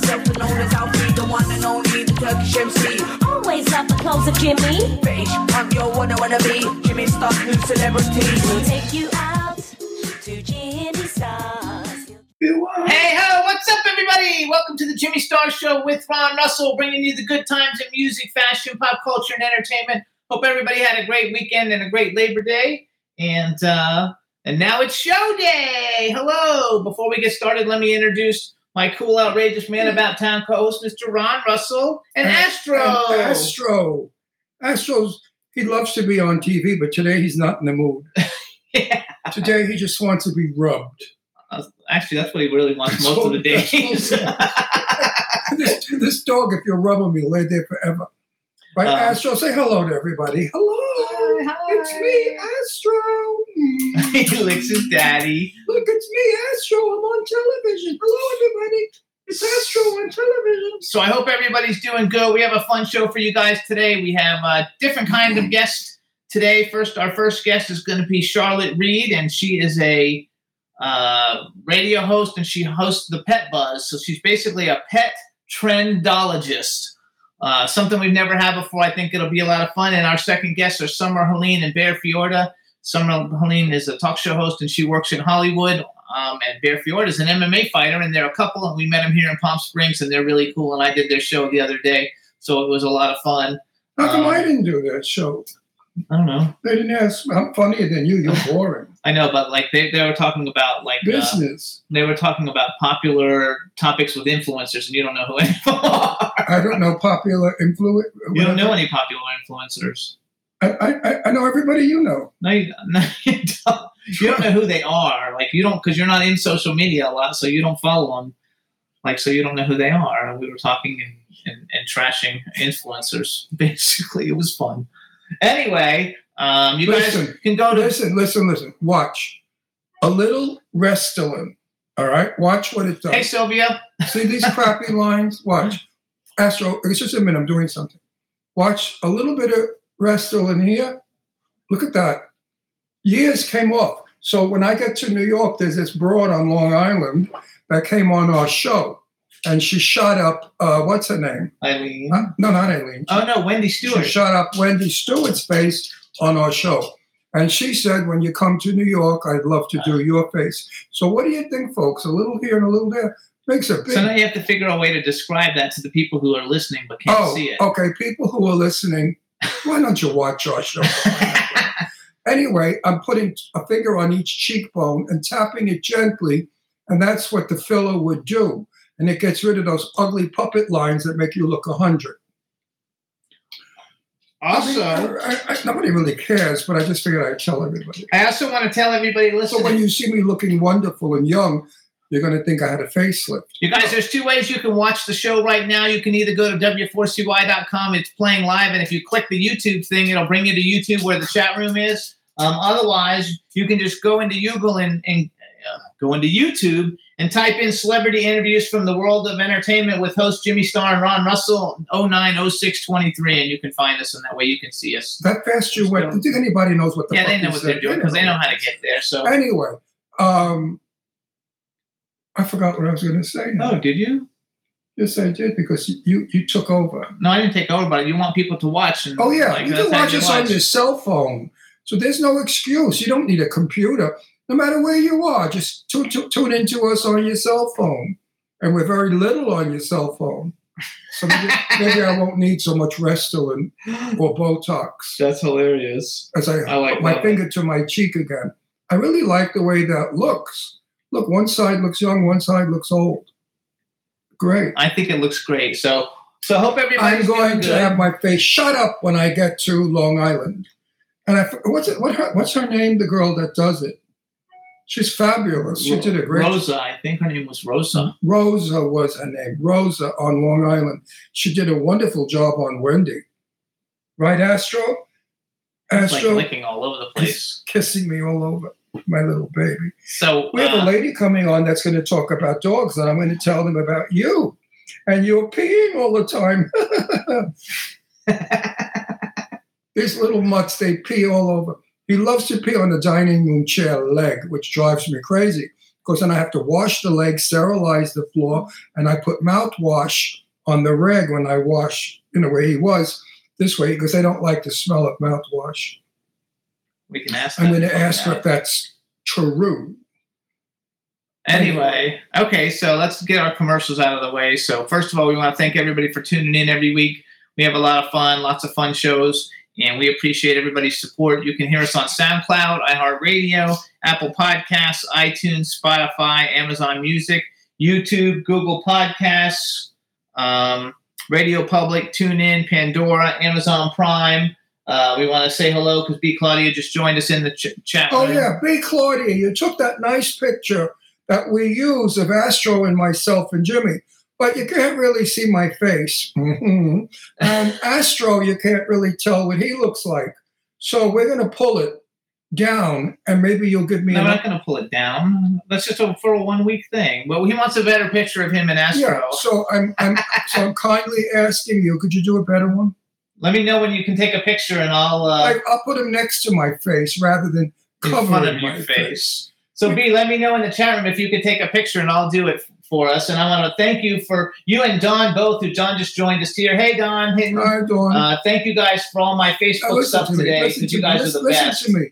Myself, and known as Alfie, the one and only, the Turkish MC. Always love the clothes of Jimmy. British, I'm your one I wanna be. Jimmy Star, new celebrity. We'll take you out to Jimmy Stars. Hey ho, what's up, everybody? Welcome to the Jimmy Star Show with Ron Russell, bringing you the good times in music, fashion, pop culture, and entertainment. Hope everybody had a great weekend and a great Labor Day. And uh, and now it's show day. Hello. Before we get started, let me introduce my cool, outrageous man about town co-host, Mr. Ron Russell and Astro. And Astro. Astro's, he loves to be on TV, but today he's not in the mood. Yeah. Today he just wants to be rubbed. Uh, Actually, that's what he really wants most of the day. this, this dog, if you rub him, he'll lay there forever. Right, Um, Astro? Say hello to everybody. Hello. Hi, hi. It's me, Astro. he licks his daddy. Look, it's me, Astro. I'm on television. Hello, everybody. It's Astro on television. So I hope everybody's doing good. We have a fun show for you guys today. We have a different kind of guest today. First, our first guest is going to be Charlotte Reed, and she is a uh, radio host, and she hosts the Pet Buzz. So she's basically a pet trendologist. Uh, something we've never had before. I think it'll be a lot of fun. And our second guests are Summer Helene and Bear Fiorda. Summer Helene is a talk show host, and she works in Hollywood. Um, and Bear Fiorda is an MMA fighter, and they're a couple, and we met them here in Palm Springs, and they're really cool. And I did their show the other day, so it was a lot of fun. How come Um, I didn't do that show? I don't know. They didn't ask. I'm funnier than you. You're boring. I know, but like they, they were talking about like uh, Business. they were talking about popular topics with influencers, and you don't know who any are. I don't know popular influence. You don't know any popular influencers. I, I, I know everybody you know. No, you, no, you don't. You don't know who they are. Like you don't, because you're not in social media a lot, so you don't follow them. Like so, you don't know who they are. And we were talking and, and, and trashing influencers. Basically, it was fun. Anyway, um, you guys Listen, can go to. Listen, listen, listen. Watch. A little Restylane. All right? Watch what it does. Hey, Sylvia. See these crappy lines? Watch. Astro, it's just a minute. I'm doing something. Watch a little bit of Restylane here. Look at that. Years came off. So when I get to New York, there's this broad on Long Island that came on our show. And she shot up, uh, what's her name? Eileen. Huh? No, not Aileen. Oh no, Wendy Stewart. She shot up Wendy Stewart's face on our show. And she said, when you come to New York, I'd love to do your face. So what do you think, folks? A little here and a little there makes a big So now you have to figure out a way to describe that to the people who are listening but can't Oh, see it. okay. People who are listening, why don't you watch our show? anyway, I'm putting a finger on each cheekbone and tapping it gently, and that's what the filler would do. And it gets rid of those ugly puppet lines that make you look a hundred. I mean, also, I- I- nobody really cares, but I just figured I'd tell everybody. I also want to tell everybody So when you see me looking wonderful and young, you're going to think I had a facelift. You guys, there's two ways you can watch the show right now. You can either go to w4cy.com, it's playing live, and if you click the YouTube thing, it'll bring you to YouTube where the chat room is. Um, otherwise, you can just go into Google and, and uh, go into YouTube and type in celebrity interviews from the world of entertainment with host Jimmy Star and Ron Russell 090623, and you can find us, and that way you can see us. That fast you went. Do you think anybody knows what the Yeah, they know what they're doing because they know how to get there. So, Anyway, um, I forgot what I was going to say. now. oh, did you? Yes, I did because you you took over. No, I didn't take over, but you want people to watch. And, Oh yeah, like, you can watch us on your cell phone. So there's no excuse. You don't need a computer. No matter where you are, just tune, tune, tune into us on your cell phone. And we're very little on your cell phone. So maybe, maybe I won't need so much Restylane or Botox That's hilarious. as I, I like put my that. finger to my cheek again. I really like the way that looks. Look, one side looks young, one side looks old. Great. I think it looks great. So, so hope everybody's I'm going to have my face shut up when I get to Long Island. And I, what's it? What her, what's her name? The girl that does it. She's fabulous. She did a great. Rosa, I think her name was Rosa. Rosa was her name. Rosa on Long Island. She did a wonderful job on Wendy. Right, Astro? It's like Astro licking all over the place. is kissing me all over, my little baby. So We have uh, a lady coming on that's going to talk about dogs, and I'm going to tell them about you. And you're peeing all the time. These little mutts, they pee all over. He loves to pee on the dining room chair leg, which drives me crazy. Because then I have to wash the leg, sterilize the floor, and I put mouthwash on the rag when I wash, in know, way he was this way, because I don't like the smell of mouthwash. we can ask. I'm going to ask out. if that's true. Anyway, okay, so let's get our commercials out of the way. So, first of all, we want to thank everybody for tuning in every week. We have a lot of fun, lots of fun shows, and we appreciate everybody's support. You can hear us on SoundCloud, iHeartRadio, Apple Podcasts, iTunes, Spotify, Amazon Music, YouTube, Google Podcasts, um, Radio Public, TuneIn, Pandora, Amazon Prime. Uh, we want to say hello because B. Claudia just joined us in the ch- chat Oh yeah, B. Claudia, you took that nice picture that we use of Astro and myself and Jimmy, but you can't really see my face. Mhm. and Astro, you can't really tell what he looks like. So we're gonna pull it down, and maybe you'll give me No, I'm not going to pull it down. That's just a, for a one week thing. But he wants a better picture of him and Astro. yeah. So I'm, I'm so I'm kindly asking you, could you do a better one? Let me know when you can take a picture, and I'll uh, I, I'll put him next to my face rather than in covering front of my face. face. So B, let me know in the chat room if you could take a picture, and I'll do it for us. And I want to thank you for you and Don both, who Don just joined us here. Hey Don. All right, Dawn. Uh, thank you guys for all my Facebook stuff to today Listen because to you me. guys Listen, are the listen best. to me.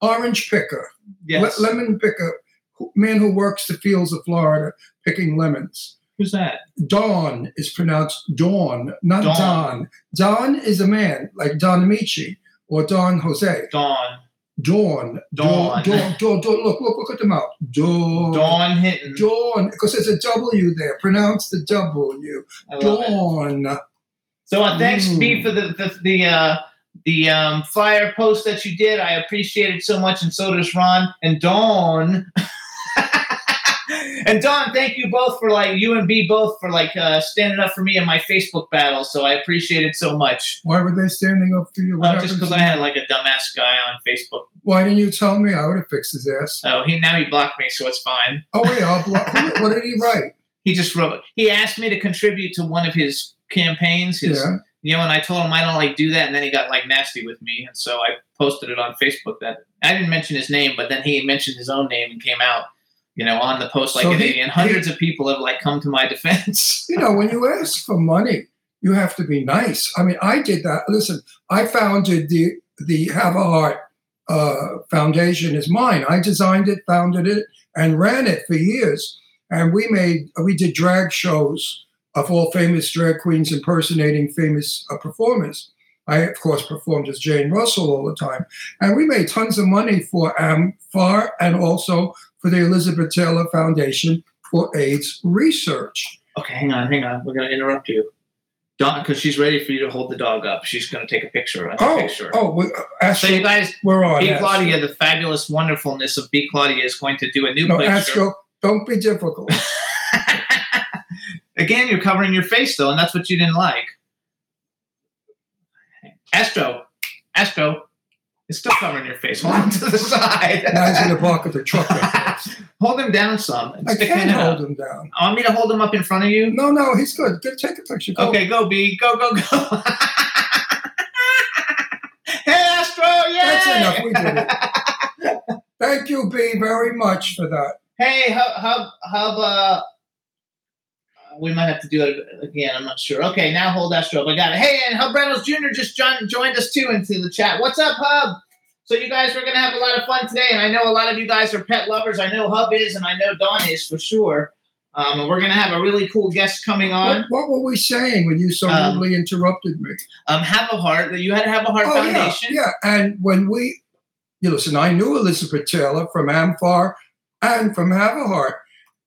Orange picker. Yes. Le- lemon picker, man who works the fields of Florida picking lemons. Who's that? Don is pronounced Dawn, not Dawn. Don. Don is a man like Don Ameche or Don Jose. Dawn. Dawn. Dawn. Dawn. Dawn. Dawn. Look, look, look at the mouth. Dawn. Dawn. Dawn. Because there's a W there. Pronounce the W. I love it. Dawn. So uh, thanks, Mm. For the the the, uh, the um, flyer post that you did. I appreciate it so much, and so does Ron and Dawn. and Don, thank you both for like you and B both for like uh, standing up for me in my Facebook battle. So I appreciate it so much. Why were they standing up for you? What Uh, just because I had like a dumbass guy on Facebook. Why didn't you tell me? I would have fixed his ass. Oh, he now he blocked me, so it's fine. Oh, wait. I'll block. what did he write? He just wrote. He asked me to contribute to one of his campaigns. His, Yeah. you know, and I told him I don't like do that, and then he got like nasty with me, and so I posted it on Facebook. That I didn't mention his name, but then he mentioned his own name and came out, you know, on the post like So he- And hundreds of people have like come to my defense. you know, when you ask for money, you have to be nice. I mean, I did that. Listen, I founded the the Have a Heart uh, Foundation is mine. I designed it, founded it, and ran it for years. And we made we did drag shows of all famous drag queens impersonating famous uh, performers. I of course performed as Jane Russell all the time, and we made tons of money for AMFAR and also for the Elizabeth Taylor Foundation for AIDS research. okay, hang on, hang on. We're gonna interrupt you. Dawn, because she's ready for you to hold the dog up. She's gonna take a picture. Oh, picture. oh, we, uh, So you guys, we're on. B Astro. Claudia, the fabulous wonderfulness of B Claudia is going to do a new No, picture. Astro, don't be difficult. Again, you're covering your face though, and that's what you didn't like. Astro, Astro, it's still covering your face. Hold him to the side. now he's in the back of the truck. hold him down some. I can't hold up. him down. I Want me to hold him up in front of you? No, no, he's good. Good, take a picture. Go. Okay, go B, go go go. hey Astro, yeah. That's enough. We did it. Thank you, B, very much for that. Hey, hub, hub, hub. Uh, we might have to do it again. I'm not sure. Okay, now hold that stroke. I got it. Hey, and Hub Reynolds Jr. just joined, joined us too into the chat. What's up, Hub? So you guys are gonna have a lot of fun today, and I know a lot of you guys are pet lovers. I know Hub is, and I know Don is for sure. Um, and we're gonna have a really cool guest coming on. What, what were we saying when you so Um, rudely interrupted me? Um, have a heart. That you had to have a heart Oh, yeah, foundation. yeah. And when we you listen, I knew Elizabeth Taylor from Amfar and from Have a Heart.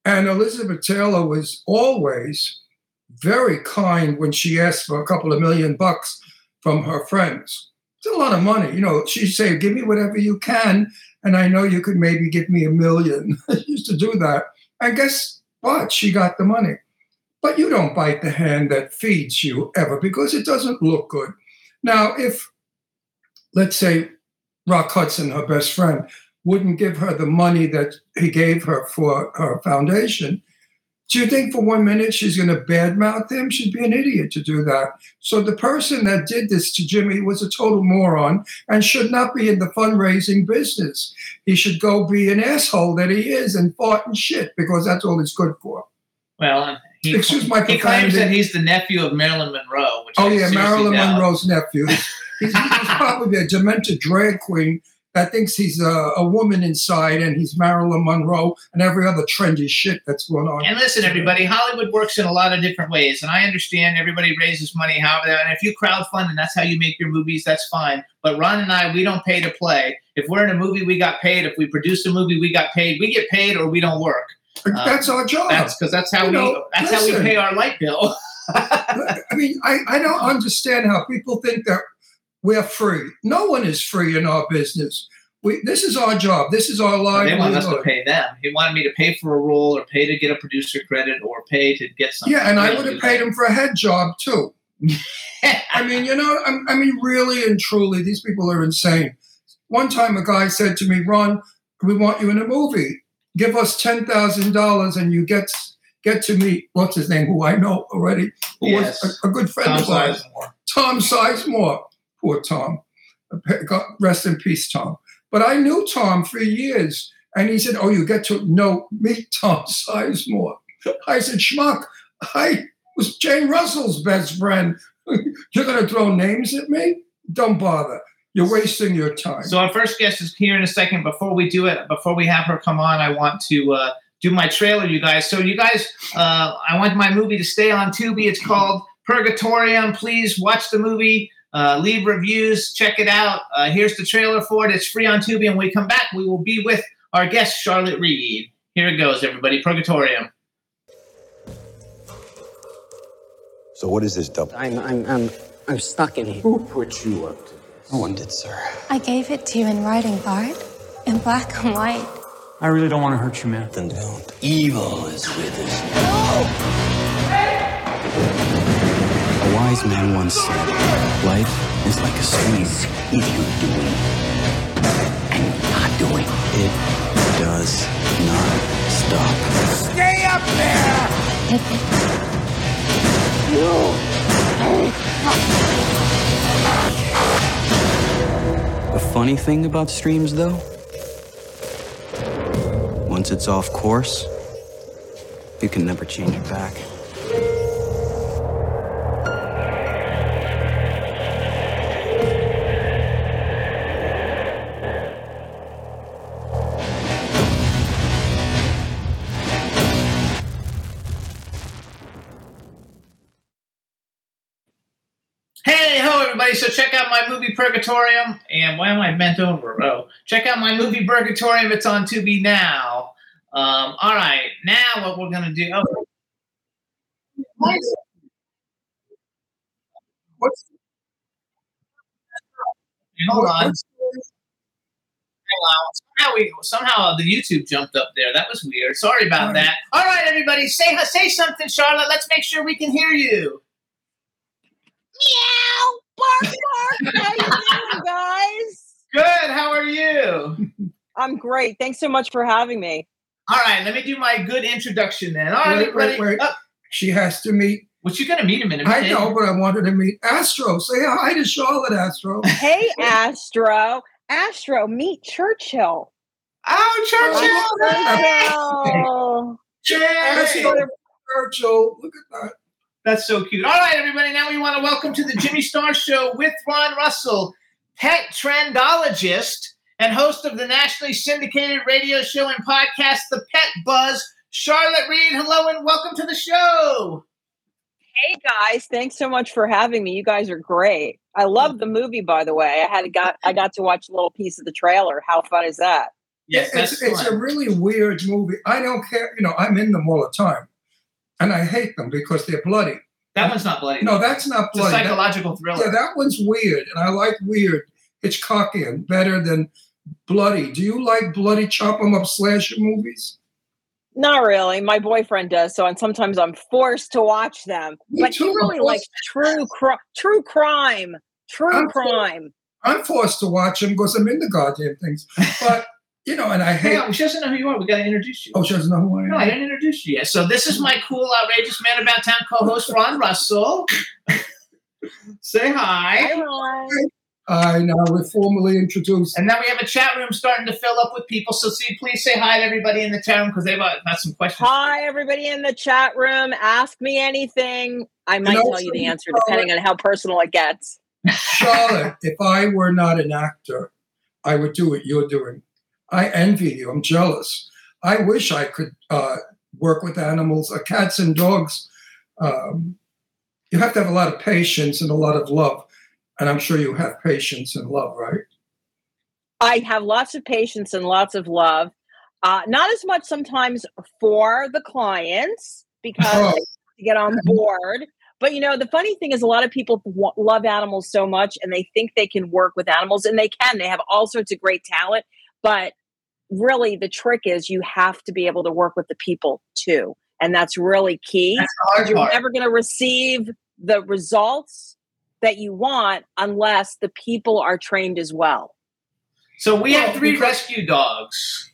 And Elizabeth Taylor was always very kind when she asked for a couple of million bucks from her friends. It's a lot of money. You know, she'd say, Give me whatever you can. And I know you could maybe give me a million. she used to do that. And guess what? She got the money. But you don't bite the hand that feeds you ever because it doesn't look good. Now, if, let's say, Rock Hudson, her best friend, wouldn't give her the money that he gave her for her foundation, do you think for one minute she's going to badmouth him? She'd be an idiot to do that. So the person that did this to Jimmy was a total moron and should not be in the fundraising business. He should go be an asshole that he is and fart and shit because that's all he's good for. Well, he, Excuse my he claims that he's the nephew of Marilyn Monroe. Which Oh yeah, Marilyn doubt. Monroe's nephew. He's, he's probably a demented drag queen that thinks he's a, a woman inside and he's Marilyn Monroe and every other trendy shit that's going on. And listen, everybody, Hollywood works in a lot of different ways, and I understand everybody raises money however. And if you crowdfund and that's how you make your movies, that's fine. But Ron and I, we don't pay to play. If we're in a movie, we got paid. If we produce a movie, we got paid. We get paid or we don't work. Uh, that's our job. That's because that's how You we know, that's how we pay our light bill. I mean, I, I don't understand how people think that we're free. No one is free in our business. We, this is our job. This is our life. they want us to pay them. He wanted me to pay for a role, or pay to get a producer credit, or pay to get something. Yeah, and I would have paid him for a head job too. I mean, you know, I, I mean, really and truly, these people are insane. One time, a guy said to me, "Ron, we want you in a movie. Give us ten thousand dollars, and you get get to meet what's his name, who I know already, who Yes. was a, a good friend Tom of mine, Sizemore. Tom Sizemore. Poor Tom. Rest in peace, Tom. But I knew Tom for years, and he said, "Oh, you get to know meet Tom Sizemore." I said, "Schmuck, I was Jane Russell's best friend. You're going to throw names at me? Don't bother. You're wasting your time." So our first guest is here in a second. Before we do it, before we have her come on, I want to uh, do my trailer, you guys. So you guys, uh, I want my movie to stay on Tubi. It's called Purgatorium. Please watch the movie. Uh, leave reviews. Check it out. Uh, here's the trailer for it. It's free on Tubi. And when we come back, we will be with our guest, Charlotte Reed. Here it goes, everybody. Purgatorium. So what is this double? I'm, I'm, I'm, I'm stuck in here. Who put you up to this? No one did, sir. I gave it to you in writing, Bart. In black and white. I really don't want to hurt you, man. Then don't. Evil is with us. A wise man once said, life is like a stream. If you're doing and you're not doing, it does not stop. Stay up there! The funny thing about streams, though, once it's off course, you can never change it back. So check out my movie Purgatorium, and why am I bent over? Oh, check out my movie Purgatorium. It's on Tubi now. Um, all right, now what we're gonna do? Oh, What's, hold on. what's- Hang on. Somehow we somehow the YouTube jumped up there. That was weird. Sorry about that. All right, everybody, say say something, Charlotte. Let's make sure we can hear you. Meow! Bark, bark! How you doing, guys? Good. How are you? I'm great. Thanks so much for having me. All right, let me do my good introduction then. All right, Wait, wait, everybody. wait. Oh, she has to meet. what you gonna meet him in a minute? I know, but I wanted to meet Astro. Say hi to Charlotte, Astro. Hey, Astro. Astro, meet Churchill. Oh, Churchill! Churchill. Astro Yay! Churchill. Look at that. That's so cute. All right, everybody. Now we want to welcome to the Jimmy Star Show with Ron Russell, pet trendologist and host of the nationally syndicated radio show and podcast, The Pet Buzz, Charlotte Reed. Hello and welcome to the show. Hey guys, thanks so much for having me. You guys are great. I love the movie, by the way. I had got I got to watch a little piece of the trailer. How fun is that? Yes, it's, it's a really weird movie. I don't care. You know, I'm in them all the time, and I hate them because they're bloody. That one's not bloody. No, that's not it's a bloody. That- psychological thriller. yeah, that one's weird, and I like weird Hitchcockian better than bloody. Do you like bloody chop 'em up slasher movies? Not really. My boyfriend does, so and sometimes I'm forced to watch them. Me but he too, I'm really likes true cri- true crime. True I'm for- crime. I'm forced to watch them because I'm in the goddamn things. But you know, and I Hang hate. on, she doesn't know who you are. We got to introduce you. Oh, she doesn't know who I am. No, I didn't introduce you yet. So this is my cool, outrageous man about town co-host Ron Russell. Say hi. Hi, Ron. I now we're formally introduced. And then we have a chat room starting to fill up with people. So see, please say hi to everybody in the chat room because they've got got some questions. Hi, everybody in the chat room. Ask me anything. I might also tell you the answer know- depending on how personal it gets. Charlotte, if I were not an actor, I would do what you're doing. I envy you. I'm jealous. I wish I could uh, work with animals, uh, cats and dogs. Um, you have to have a lot of patience and a lot of love. And I'm sure you have patience and love, right? I have lots of patience and lots of love. Uh, not as much sometimes for the clients because Oh. to get on board. But you know, the funny thing is, a lot of people love animals so much and they think they can work with animals, and they can. They have all sorts of great talent. But really, the trick is you have to be able to work with the people too. And that's really key. That's hard You're part. never going to receive the results that you want unless the people are trained as well. So we Well, have three rescue dogs.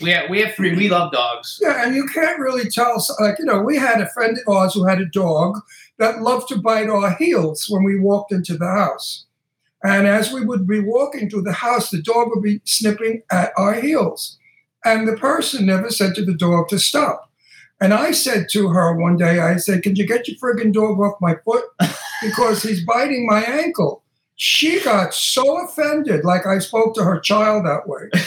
We have we have three. We love dogs. Yeah, and you can't really tell. Like, you know, we had a friend of ours who had a dog that loved to bite our heels when we walked into the house. And as we would be walking through the house, the dog would be snipping at our heels. And the person never said to the dog to stop. And I said to her one day, I said, Can you get your friggin' dog off my foot? Because he's biting my ankle. She got so offended, like I spoke to her child that way.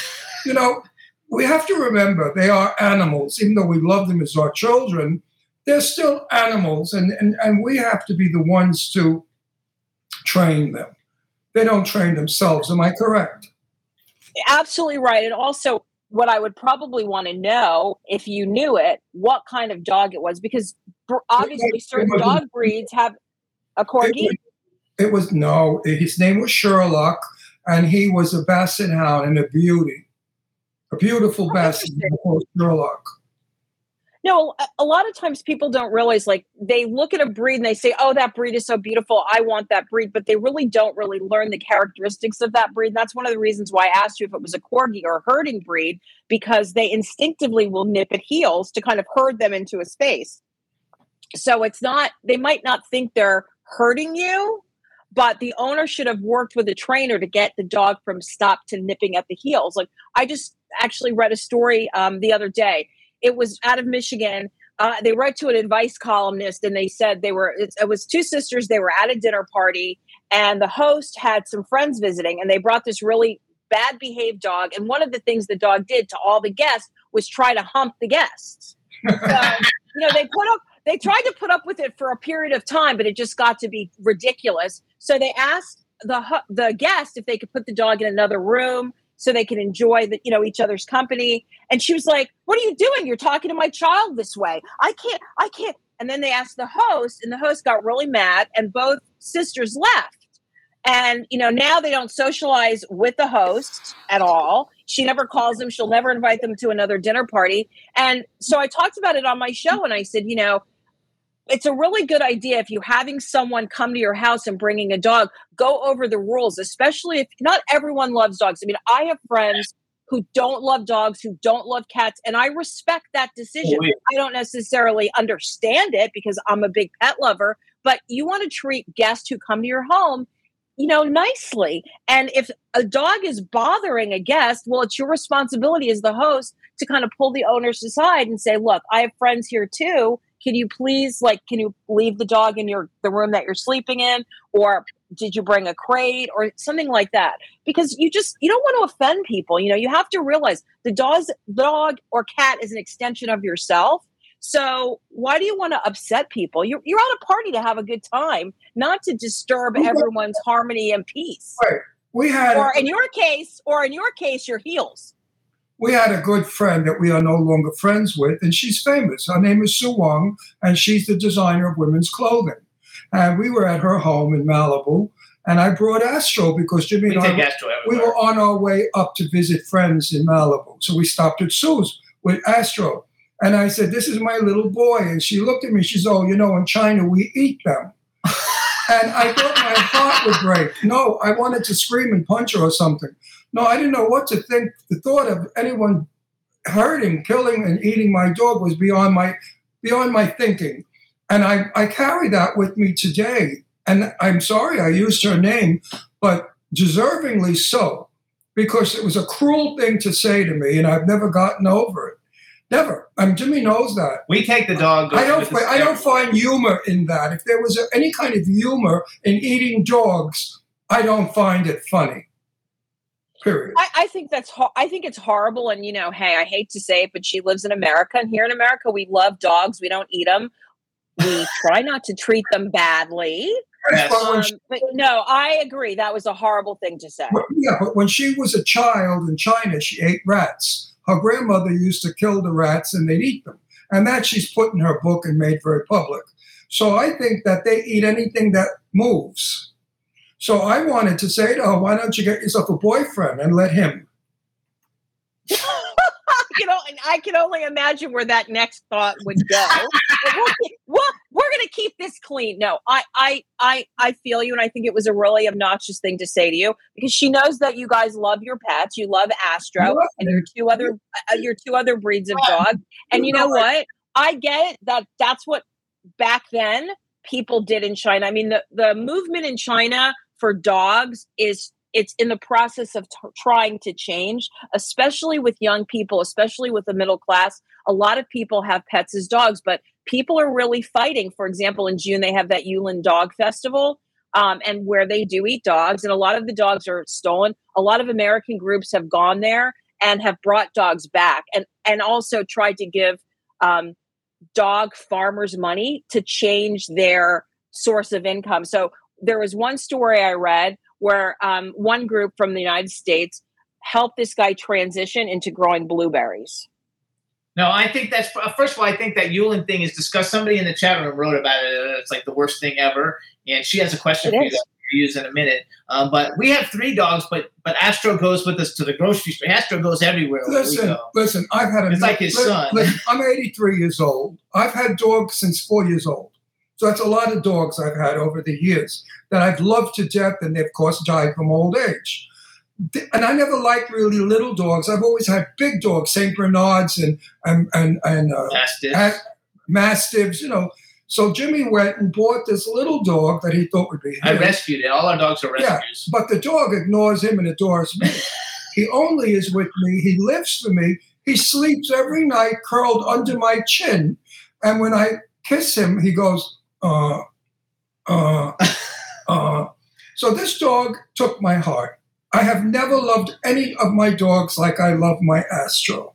You know, we have to remember they are animals, even though we love them as our children, they're still animals, and, and, and we have to be the ones to train them. They don't train themselves. Am I correct? Absolutely right. And also, what I would probably want to know if you knew it, what kind of dog it was, because obviously certain was- dog breeds have a corgi. It was no, his name was Sherlock, and he was a basset hound and a beauty. A beautiful Oh, basset hound Sherlock. No, a- lot of times people don't realize, like, they look at a breed and they say, oh, that breed is so beautiful. I want that breed. But they really don't really learn the characteristics of that breed. And that's one of the reasons why I asked you if it was a corgi or a herding breed, because they instinctively will nip at heels to kind of herd them into a space. So it's not, they might not think they're hurting you, but the owner should have worked with a trainer to get the dog from stop to nipping at the heels. Like, I just actually read a story um, the other day it was out of Michigan. Uh, they wrote to an advice columnist and they said they were, it, it was two sisters. They were at a dinner party and the host had some friends visiting and they brought this really bad behaved dog. And one of the things the dog did to all the guests was try to hump the guests. So, you know, they put up, they tried to put up with it for a period of time, but it just got to be ridiculous. So they asked the the guest if they could put the dog in another room so they can enjoy the you know each other's company. And she was like, "What are you doing? You're talking to my child this way. I can't. I can't." And then they asked the host, and the host got really mad, and both sisters left. And you know now they don't socialize with the host at all. She never calls them. She'll never invite them to another dinner party. And so I talked about it on my show, and I said, you know, it's a really good idea if you're having someone come to your house and bringing a dog go over the rules especially if not everyone loves dogs. I mean i have friends who don't love dogs who don't love cats and i respect that decision. Oh, yeah. i don't necessarily understand it because i'm a big pet lover but you want to treat guests who come to your home you know nicely. And if a dog is bothering a guest well it's your responsibility as the host to kind of pull the owners aside and say look i have friends here too can you please like can you leave the dog in your the room that you're sleeping in or did you bring a crate or something like that because you just you don't want to offend people you know you have to realize the dog's dog or cat is an extension of yourself So why do you want to upset people? You're you're at a party to have a good time, not to disturb everyone's harmony and peace. Right. We had Or in your case, or in your case, your heels. We had a good friend that we are no longer friends with, and she's famous. Her name is Sue Wong, and she's the designer of women's clothing. And we were at her home in Malibu, and I brought Astro because Jimmy We and I we were on our way up to visit friends in Malibu. So we stopped at Sue's with Astro. And I said, This is my little boy. And she looked at me. She said, Oh, you know, in China, we eat them. and I thought my heart would break. No, I wanted to scream and punch her or something. No, I didn't know what to think. The thought of anyone hurting, killing, and eating my dog was beyond my beyond my thinking. And I, I carry that with me today. And I'm sorry I used her name, but deservingly so, because it was a cruel thing to say to me, and I've never gotten over it. Never. And Jimmy knows that. We take the dog. I don't. with I don't find humor in that. If there was any kind of humor in eating dogs, I don't find it funny. Period. I, I think that's ho- I think it's horrible. And you know, hey, I hate to say it, but she lives in America, and here in America, we love dogs. We don't eat them. We try not to treat them badly. Yes. But Um, but no, I agree. That was a horrible thing to say. But- yeah, but when she was a child in China, she ate rats. Her grandmother used to kill the rats and they'd eat them. And that she's put in her book and made very public. So I think that they eat anything that moves. So I wanted to say to her, why don't you get yourself a boyfriend and let him? I can, only, I can only imagine where that next thought would go. we'll, we'll, we're going to keep this clean. No, I, I, I, I feel you, and I think it was a really obnoxious thing to say to you because she knows that you guys love your pets. You love Astro Love and your two other, uh, your two other breeds of dog. And you know what? I get it. That that's what back then people did in China. I mean, the the movement in China for dogs is it's in the process of t- trying to change, especially with young people, especially with the middle class. A lot of people have pets as dogs, but people are really fighting. For example, in June they have that Yulin Dog Festival, um, and where they do eat dogs, and a lot of the dogs are stolen. A lot of American groups have gone there and have brought dogs back, and and also tried to give um, dog farmers money to change their source of income. So there was one story I read where um, one group from the United States helped this guy transition into growing blueberries. No, I think that's uh, first of all. I think that Yulin thing is discussed. Somebody in the chat room wrote about it. uh, It's like the worst thing ever, and she has a question It for you that we'll use in a minute. Um, but we have three dogs, but but Astro goes with us to the grocery store. Astro goes everywhere. Listen, go. listen, I've had a It's like his li- son. listen, I'm 83 years old. I've had dogs since four years old. So that's a lot of dogs I've had over the years that I've loved to death and they've, of course, died from old age. And I never liked really little dogs. I've always had big dogs, St. Bernards and, and, and, and uh, Mastiffs. mastiffs, you know. So Jimmy went and bought this little dog that he thought would be I rescued it. All our dogs are rescues. Yeah. But the dog ignores him and adores me. he only is with me. He lives for me. He sleeps every night curled under my chin. And when I kiss him, he goes, uh, uh, uh. So this dog took my heart. I have never loved any of my dogs like I love my Astro.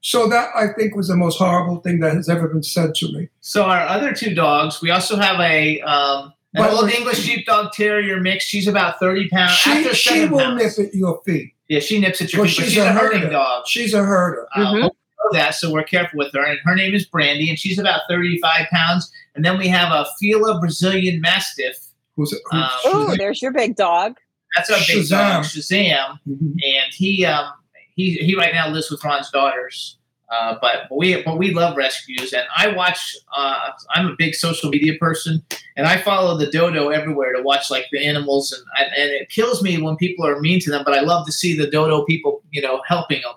So that I think was the most horrible thing that has ever been said to me. So our other two dogs, we also have a um, an But- old English Sheepdog Terrier mix. She's about thirty pounds. She, after she will pounds. nip at your feet. Yeah, she nips at your Well, feet. but she's she's a a herding herder. dog. She's a herder. We know that, so we're careful with her. And her name is Brandy, and she's about 35 pounds. And then we have a Fila Brazilian Mastiff. Who's, who's, Um, Oh, there's your big dog. That's our big dog, Shazam. Shazam. Mhm. And he um, he he right now lives with Ron's daughters. Uh, but, but we but we love rescues, and I watch. Uh, I'm a big social media person, and I follow the dodo everywhere to watch like the animals, and and and it kills me when people are mean to them. But I love to see the dodo people, you know, helping them,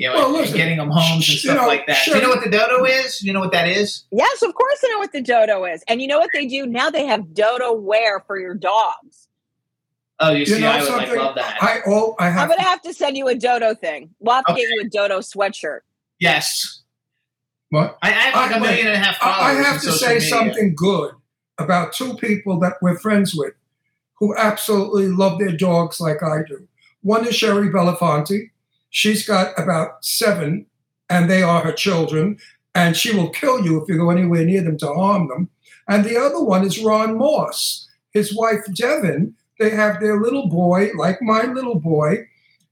you know, Well, and- and listen, getting them homes and stuff know, like that. Do you know what the dodo is? Do You know what that is? Yes, of course I know what the dodo is. And you know what they do? Now they have dodo wear for your dogs. Oh, you, You see, know I would like love that. I all I I'm gonna have to send you a dodo thing. We'll have to Okay. get you a dodo sweatshirt. yes, What? I, I have like I- a million and a half I, I followers. have to say media. something good about two people that we're friends with, who absolutely love their dogs like I do. One is Shari Belafonte. She's got about seven, and they are her children. and she will kill you if you go anywhere near them to harm them. And the other one is Ron Moss. His wife, Devin, they have their little boy, like my little boy.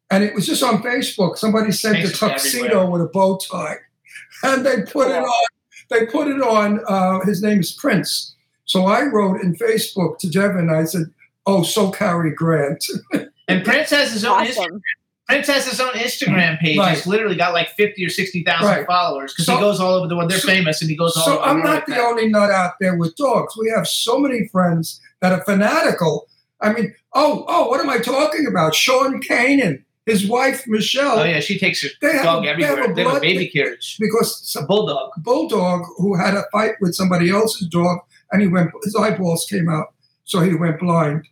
And it was just on Facebook. Somebody sent a tuxedo everywhere. with a bow tie. And they put it on, they put it on, uh, his name is Prince. So I wrote in Facebook to Devin, I said, Oh, so Cary Grant. And Prince has his own Instagram. Awesome. Prince has his own Instagram page. Right. He's literally got like fifty or sixty thousand Right. followers because So- he goes all over the world. They're so- famous, and he goes all over the world. So over I'm not the that. only nut out there with dogs. We have so many friends that are fanatical. I mean, oh, oh, what am I talking about? Sean Kanan, his wife Michelle, Oh yeah, she takes her They have dog they have everywhere. a They have a baby carriage. because It's a bulldog. bulldog who had a fight with somebody else's dog, and he went. His eyeballs came out, so he went blind.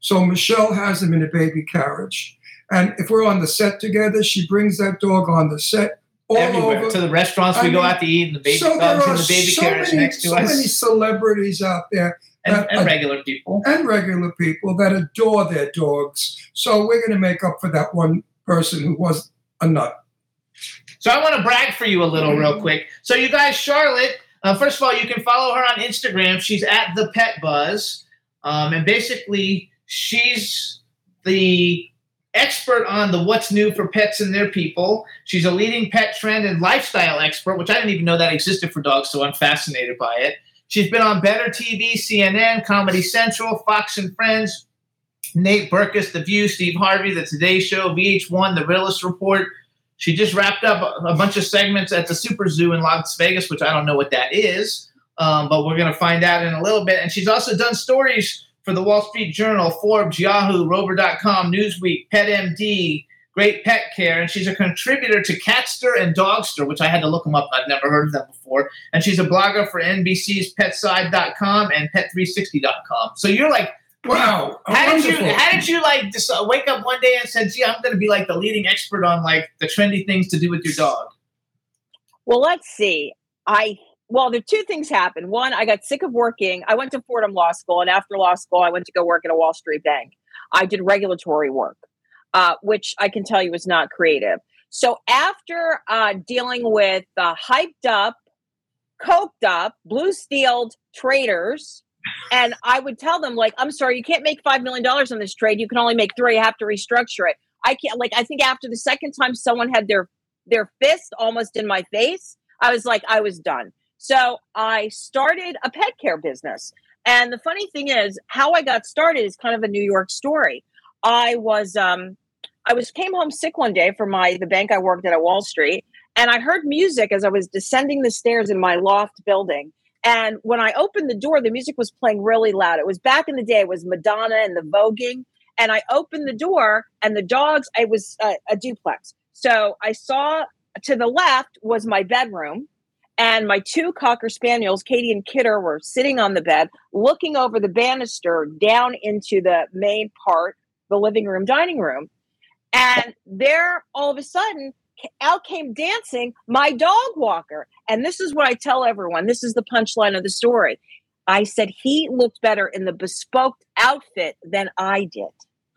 So Michelle has him in a baby carriage, and if we're on the set together, she brings that dog on the set all everywhere over. to the restaurants we I go out to eat, and the baby so dogs are the baby so carriage many, next to so us, So many celebrities out there and, that- and regular people. and regular people that adore their dogs. So we're going to make up for that one person who was a nut. So I want to brag for you a little, real quick. So you guys, Charlotte. Uh, first of all, you can follow her on Instagram. She's at the Pet Buzz, um, and basically, she's the expert on the what's new for pets and their people. She's a leading pet trend and lifestyle expert, which I didn't even know that existed for dogs, so I'm fascinated by it. She's been on Better TV, CNN, Comedy Central, Fox and Friends, Nate Berkus, The View, Steve Harvey, The Today Show, VH1, The Realist Report. She just wrapped up a, a bunch of segments at the Super Zoo in Las Vegas, which I don't know what that is, um, but we're going to find out in a little bit. And she's also done stories for the Wall Street Journal, Forbes, Yahoo, Rover.com, Newsweek, PetMD, Great Pet Care, and she's a contributor to Catster and Dogster, which I had to look them up. I've never heard of them before. And she's a blogger for NBC's PetSide.com and Pet360.com. So you're like Wow. how did you how did you like just wake up one day and said, "Gee, I'm going to be like the leading expert on like the trendy things to do with your dog"? Well, let's see. I well, the two things happened. One, I got sick of working. I went to Fordham Law School, and after law school, I went to go work at a Wall Street bank. I did regulatory work, uh, which I can tell you was not creative. So after uh, dealing with uh, hyped up, coked up, blue steeled traders, and I would tell them like, "I'm sorry, you can't make five million dollars on this trade. You can only make three. You have to restructure it." I can't. Like, I think after the second time someone had their their fist almost in my face, I was like, I was done. So I started a pet care business. And the funny thing is, how I got started is kind of a New York story. I was um I was came home sick one day from my the bank I worked at at Wall Street, and I heard music as I was descending the stairs in my loft building. And when I opened the door, the music was playing really loud. It was back in the day, it was Madonna and the voguing. And I opened the door, and the dogs, it was a, a duplex. So I saw to the left was my bedroom, and my two cocker spaniels, Katie and Kidder, were sitting on the bed, looking over the banister down into the main part, the living room, dining room. And there, all of a sudden, out came dancing my dog walker. And this is what I tell everyone this is the punchline of the story. I said he looked better in the bespoke outfit than I did.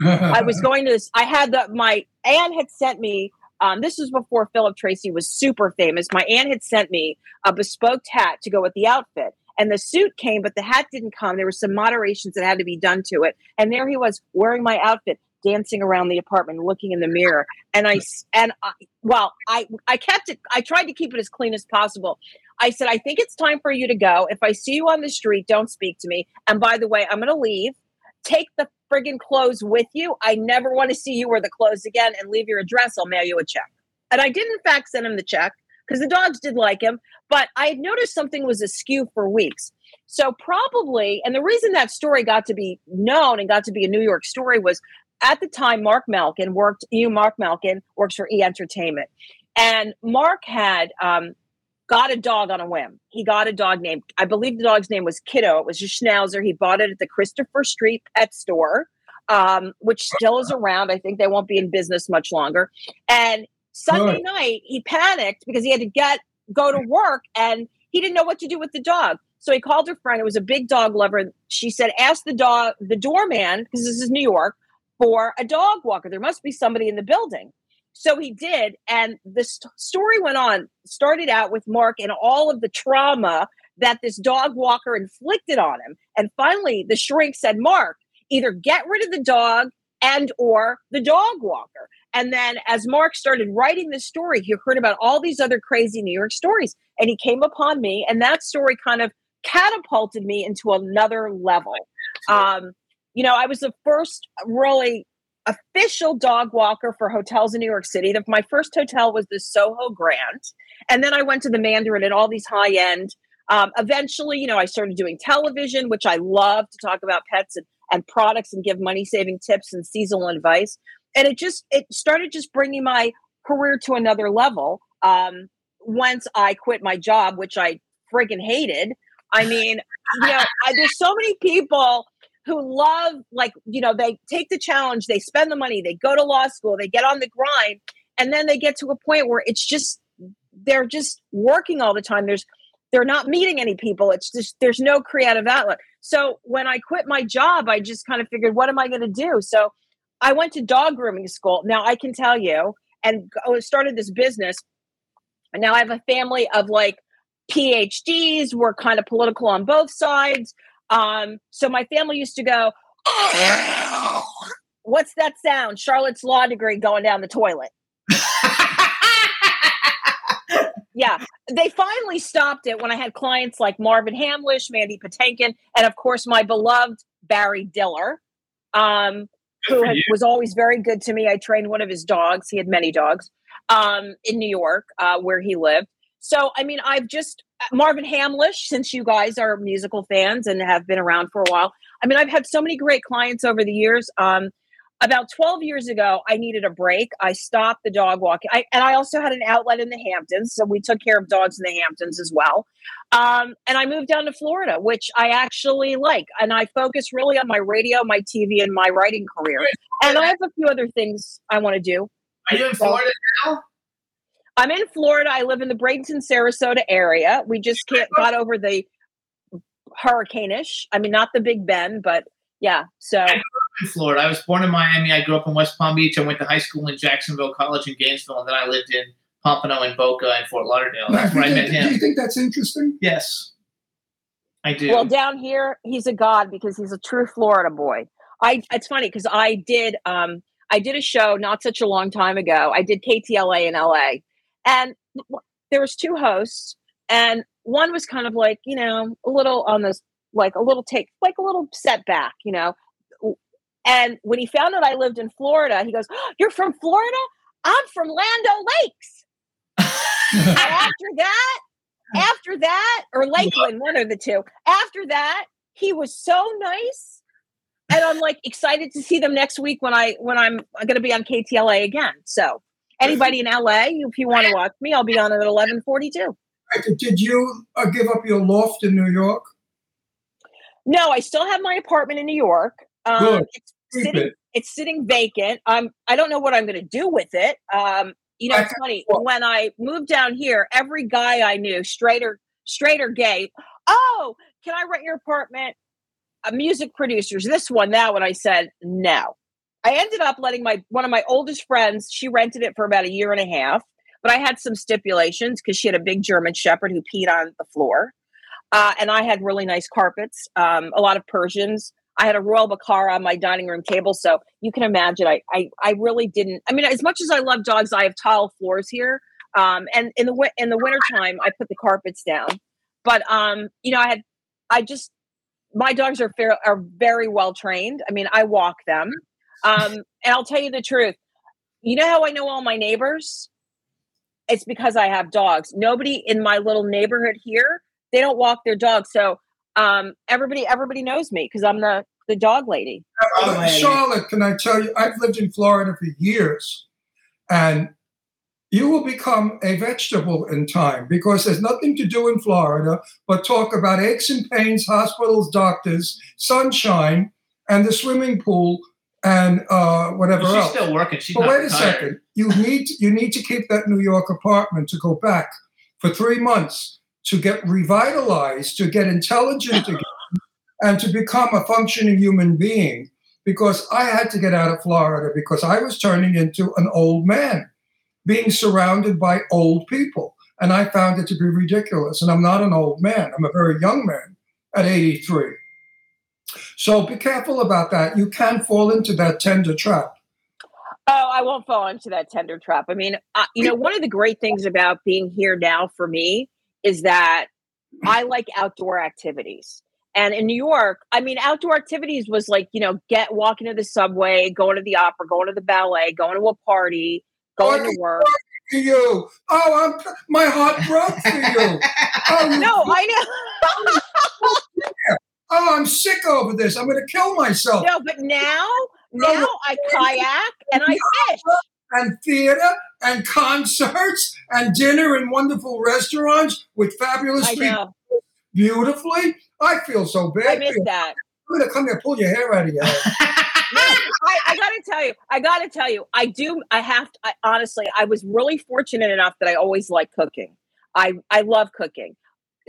I was going to this. I had the my aunt had sent me. Um, this was before Philip Treacy was super famous. My aunt had sent me a bespoke hat to go with the outfit, and the suit came, but the hat didn't come. There were some moderations that had to be done to it, and there he was wearing my outfit, dancing around the apartment, looking in the mirror. And I and I, well, I I kept it. I tried to keep it as clean as possible. I said, I think it's time for you to go. If I see you on the street, don't speak to me. And by the way, I'm going to leave take the friggin' clothes with you. I never want to see you wear the clothes again and leave your address. I'll mail you a check. And I did, in fact, send him the check because the dogs did like him. But I had noticed something was askew for weeks. So, probably, and the reason that story got to be known and got to be a New York story was at the time, Marc Malkin worked, you, Marc Malkin works for E Entertainment. And Mark had um, got a dog on a whim. He got a dog named, I believe the dog's name was Kiddo. It was a Schnauzer. He bought it at the Christopher Street pet store, um, which still is around. I think they won't be in business much longer. And Sunday Good. night, he panicked because he had to get go to work and he didn't know what to do with the dog. So he called her friend. It was a big dog lover. She said, "Ask the dog, the doorman, because this is New York, for a dog walker. There must be somebody in the building." So he did, and the st- story went on. Started out with Mark and all of the trauma that this dog walker inflicted on him, and finally, the shrink said, "Mark, either get rid of the dog and or the dog walker." And then, as Mark started writing this story, he heard about all these other crazy New York stories, and he came upon me, and that story kind of catapulted me into another level. Um, you know, I was the first really official dog walker for hotels in New York City. The- My first hotel was the Soho Grand. And then I went to the Mandarin and all these high end. Um, eventually, you know, I started doing television, which I love to talk about pets and, and products and give money saving tips and seasonal advice. And it just, it started just bringing my career to another level. Um, once I quit my job, which I friggin' hated. I mean, you know, I, there's so many people who love like you know they take the challenge they spend the money they go to law school they get on the grind and then they get to a point where it's just they're just working all the time. There's they're not meeting any people. It's just there's no creative outlet. So when i quit my job i just kind of figured what am i going to do? So i went to dog grooming school. Now i can tell you and go- oh, started this business and now i have a family of like phds we're kind of political on both sides um, so my family used to go, What's that sound? Charlotte's law degree going down the toilet. yeah. They finally stopped it when I had clients like Marvin Hamlisch, Mandy Patinkin, and of course my beloved Barry Diller, um, who had- was always very good to me. I trained one of his dogs. He had many dogs um, in New York, uh, where he lived. So, I mean, I've just Marvin Hamlisch, since you guys are musical fans and have been around for a while. I mean, I've had so many great clients over the years. Um, about 12 years ago, I needed a break. I stopped the dog walking. I, and I also had an outlet in the Hamptons. So we took care of dogs in the Hamptons as well. Um, and I moved down to Florida, which I actually like. And I focus really on my radio, my TV, and my writing career. And I have a few other things I want to do. Are you in Florida now? I'm in Florida. I live in the Bradenton, Sarasota area. We just can't, got over the hurricane-ish. I mean, not the Big Ben, but yeah. So I grew up in Florida. I was born in Miami. I grew up in West Palm Beach. I went to high school in Jacksonville, college in Gainesville, and then I lived in Pompano and Boca and Fort Lauderdale. That's where I met him. do you think that's interesting? Yes, I do. Well, down here, he's a god because he's a true Florida boy. I it's funny because I did um I did a show not such a long time ago. I did KTLA in LA, and there was two hosts, and one was kind of like you know a little on this like a little take like a little setback, you know. And when he found out I lived in Florida, he goes, "Oh, "You're from Florida? I'm from Land O' Lakes." And after that, after that, or Lakeland, one of the two. After that, he was so nice, and I'm like excited to see them next week when I when I'm going to be on KTLA again. So anybody in LA, if you want to watch me, I'll be on at 11:42. Did you uh, give up your loft in New York? No, I still have my apartment in New York. Um, Good. it's sitting it. it's sitting vacant. I'm I don't know what I'm going to do with it. Um, you know, I it's funny when I moved down here, every guy I knew, straight or straight or gay, oh, can I rent your apartment? Uh, music producers, this one, that one. I said no. I ended up letting my one of my oldest friends. She rented it for about a year and a half, but I had some stipulations because she had a big German Shepherd who peed on the floor, uh, and I had really nice carpets, um, a lot of Persians. I had a Royal Bacara on my dining room table, so you can imagine. I, I, I really didn't. I mean, as much as I love dogs, I have tile floors here, um, and in the in the wintertime, I put the carpets down. But um, you know, I had, I just, my dogs are fair, are very well trained. I mean, I walk them, um, and I'll tell you the truth. You know how I know all my neighbors? It's because I have dogs. Nobody in my little neighborhood here, they don't walk their dogs, so um, everybody everybody knows me because I'm the the dog lady. Uh, Charlotte, can I tell you? I've lived in Florida for years, and you will become a vegetable in time because there's nothing to do in Florida but talk about aches and pains, hospitals, doctors, sunshine, and the swimming pool, and uh, whatever Well, she's else. still working. She's but wait a second. You need you need to keep that New York apartment to go back for three months to get revitalized, to get intelligent again, and to become a functioning human being. Because I had to get out of Florida because I was turning into an old man. being surrounded by old people. And I found it to be ridiculous. And I'm not an old man, I'm a very young man at 83. So be careful about that. You can fall into that tender trap. Oh, I won't fall into that tender trap. I mean, uh, you know, one of the great things about being here now for me is that I like outdoor activities. And in New York, I mean, outdoor activities was like, you know, get walking to the subway, going to the opera, going to the ballet, going to a party, going to work. You. Oh, I'm my heart broke for you. Oh, No, I know. Oh, I'm sick over this. I'm going to kill myself. no, but now, now I kayak and I fish. and theater and concerts and dinner in wonderful restaurants with fabulous people beautifully. I feel so bad. I miss you. that. I'm gonna come here and pull your hair out of your head. No, I, I gotta tell you, I gotta tell you, I do. I have to. I, honestly, I was really fortunate enough that I always like cooking. I I love cooking.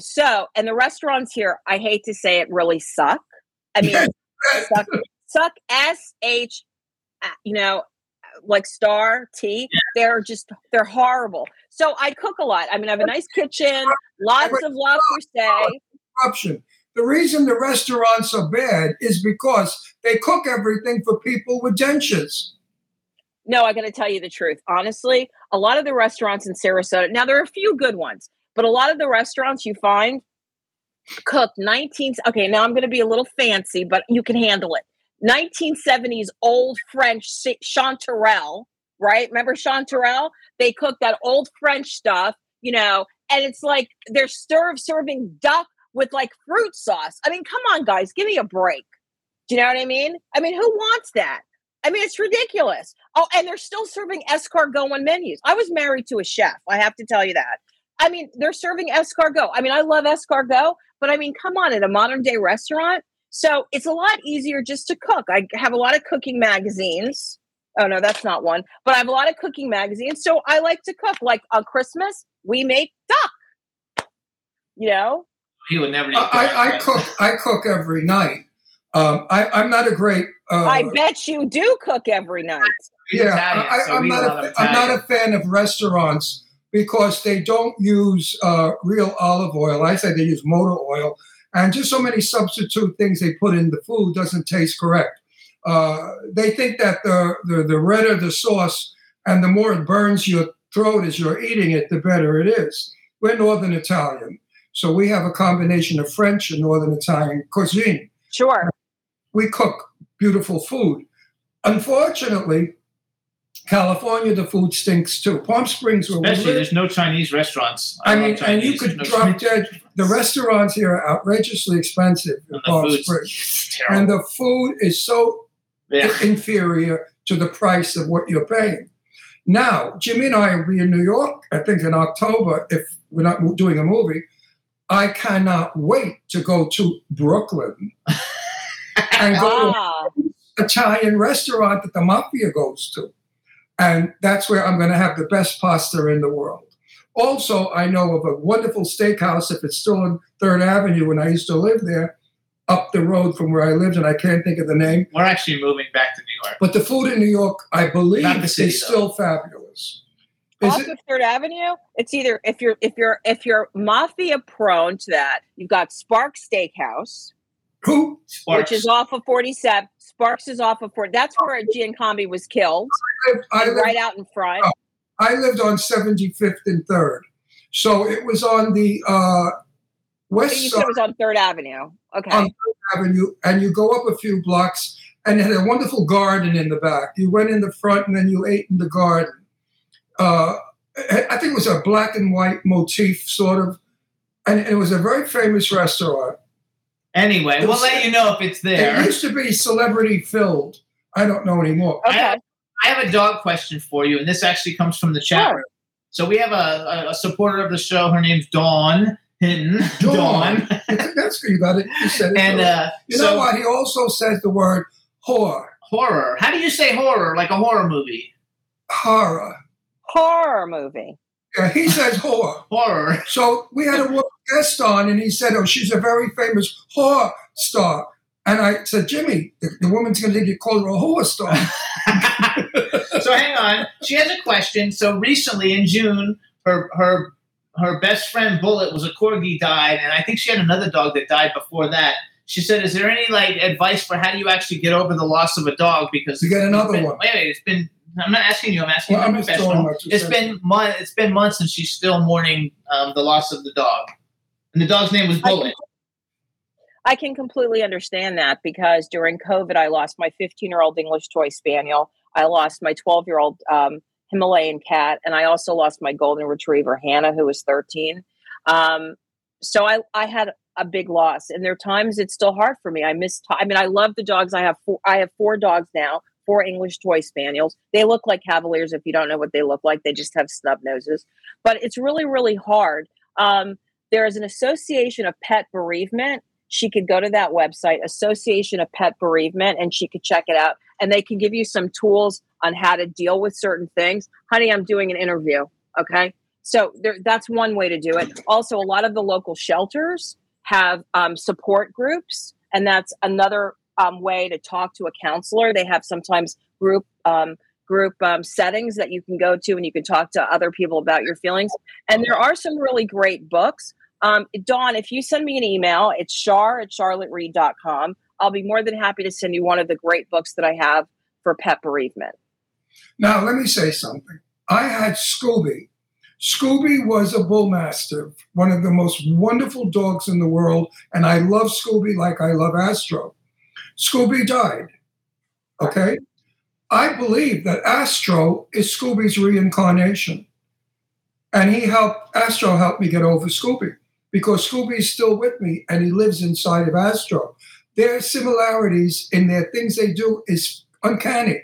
So, and the restaurants here, I hate to say it, really suck. I mean, suck, suck. S H, uh, you know, like star T. They're just they're horrible. So I cook a lot. I mean, I have a nice kitchen, lots of Le Creuset. Corruption. The reason the restaurants are bad is because they cook everything for people with dentures. No, I got to tell you the truth. Honestly, a lot of the restaurants in Sarasota, now there are a few good ones, but a lot of the restaurants you find cook 19 Okay, now I'm going to be a little fancy, but you can handle it. 1970s old French chanterelle, right? Remember chanterelle? They cook that old French stuff, you know, and it's like they're stir serving duck with like fruit sauce. I mean, come on, guys, give me a break. Do you know what I mean? I mean, who wants that? I mean, it's ridiculous. Oh, and they're still serving escargot on menus. I was married to a chef. I have to tell you that. I mean, they're serving escargot. I mean, I love escargot, but I mean, come on, at a modern day restaurant. So it's a lot easier just to cook. I have a lot of cooking magazines. Oh, no, that's not one, but I have a lot of cooking magazines. So I like to cook. Like on Christmas, we make duck, you know? He would never. eat I, I, I cook. I cook every night. Um, I, I'm not a great. Uh, I bet you do cook every night. Yeah, Italian, I, I'm, we eat not. a lot A, of I'm not a fan of restaurants because they don't use uh, real olive oil. I say they use motor oil, and just so many substitute things they put in the food doesn't taste correct. Uh, they think that the, the the redder the sauce and the more it burns your throat as you're eating it, the better it is. We're Northern Italian, so we have a combination of French and Northern Italian cuisine Sure. we cook beautiful food. Unfortunately, California, the food stinks too. Palm Springs, where we Especially, live, there's no Chinese restaurants. I love mean, and you could no drop Chinese dead. The restaurants here are outrageously expensive in Palm Springs, terrible. and the food is so Yeah. inferior to the price of what you're paying. Now, Jimmy and I will be in New York, I think in October, if we're not doing a movie. I cannot wait to go to Brooklyn and go to Ah, Italian restaurant that the mafia goes to. And that's where I'm going to have the best pasta in the world. Also, I know of a wonderful steakhouse, if it's still on Third Avenue, when I used to live there, up the road from where I lived, and I can't think of the name. We're actually moving back to New York. But the food in New York, I believe, the city, is though. still fabulous. Is off it? of Third Avenue, it's either if you're if you're if you're mafia prone to that, you've got Spark Steakhouse, Who? Sparks. which is off of 47. Sparks is off of 40. That's where Giancambi was killed, I lived, right out in front. Oh. I lived on 75th and 3rd. So it was on the uh, west you side. said it was on Third Avenue. Okay. on Third Avenue, and you go up a few blocks, and it had a wonderful garden in the back. You went in the front, and then you ate in the garden. Uh, I I think it was a black and white motif, sort of, and it was a very famous restaurant. Anyway, we'll let you know if it's there. It used to be celebrity filled. I don't know anymore. okay. I have a dog question for you, and this actually comes from the chat Sure. So we have a, a, a supporter of the show. Her name's Dawn Hinton. Dawn. That's good. You got it. You said it. and uh, you so know what? He also says the word horror. horror. How do you say horror? Like a horror movie? horror. Horror movie. Yeah, he says horror. Horror. So we had a woman guest on, and he said, "Oh, she's a very famous whore star." And I said, "Jimmy, the, the woman's going to you called her a whore star." so hang on. She has a question. So recently in June, her her her best friend Bullet was a corgi died, and I think she had another dog that died before that. She said, "Is there any like advice for how do you actually get over the loss of a dog?" Because You get another been- one. Wait, wait, it's been. I'm not asking you. I'm asking Well, you, I'm a just throwing professional. It's been month. It's been months, and she's still mourning um, the loss of the dog. And the dog's name was I Bullet. I can completely understand that because during COVID, I lost my 15 year old English toy spaniel. I lost my 12 year old um, Himalayan cat, and I also lost my golden retriever, Hannah, who was 13. Um, so I, I had a big loss, and there are times it's still hard for me. I miss. T- I mean, I love the dogs. I have four. I have four dogs now. Four English toy spaniels. They look like Cavaliers. If you don't know what they look like, they just have snub noses. But it's really, really hard. Um, there is an association of pet bereavement she could go to that website, Association of Pet Bereavement, and she could check it out. And they can give you some tools on how to deal with certain things. Honey, I'm doing an interview. Okay. So there, that's one way to do it. Also, a lot of the local shelters have um, support groups, and that's another um, way to talk to a counselor. They have sometimes group um, group um, settings that you can go to, and you can talk to other people about your feelings. And there are some really great books. Um, Dawn, if you send me an email, it's char at charlottereed.com. I'll be more than happy to send you one of the great books that I have for pet bereavement. Now, let me say something. I had Scooby. Scooby was a bullmastiff, one of the most wonderful dogs in the world, and I love Scooby like I love Astro. Scooby died. Okay? I believe that Astro is Scooby's reincarnation. And he helped, Astro helped me get over Scooby because Scooby is still with me and he lives inside of Astro. Their similarities in their things they do is uncanny.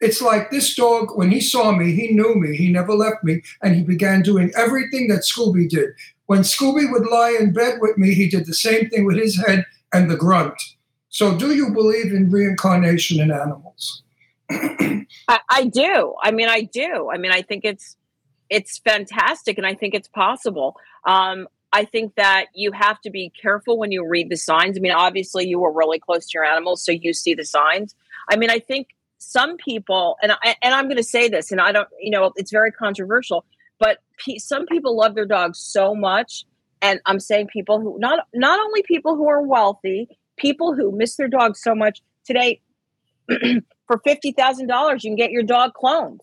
It's like this dog, when he saw me, he knew me, he never left me, and he began doing everything that Scooby did. When Scooby would lie in bed with me, he did the same thing with his head and the grunt. So, do you believe in reincarnation in animals? I, I do. I mean, I do. I mean, I think it's it's fantastic, and I think it's possible. Um, I think that you have to be careful when you read the signs. I mean, obviously, you were really close to your animals, so you see the signs. I mean, I think some people, and I, and I'm going to say this, and I don't, you know, it's very controversial, but pe- some people love their dogs so much, and I'm saying people who not not only people who are wealthy, people who miss their dogs so much today. for fifty thousand dollars, you can get your dog cloned.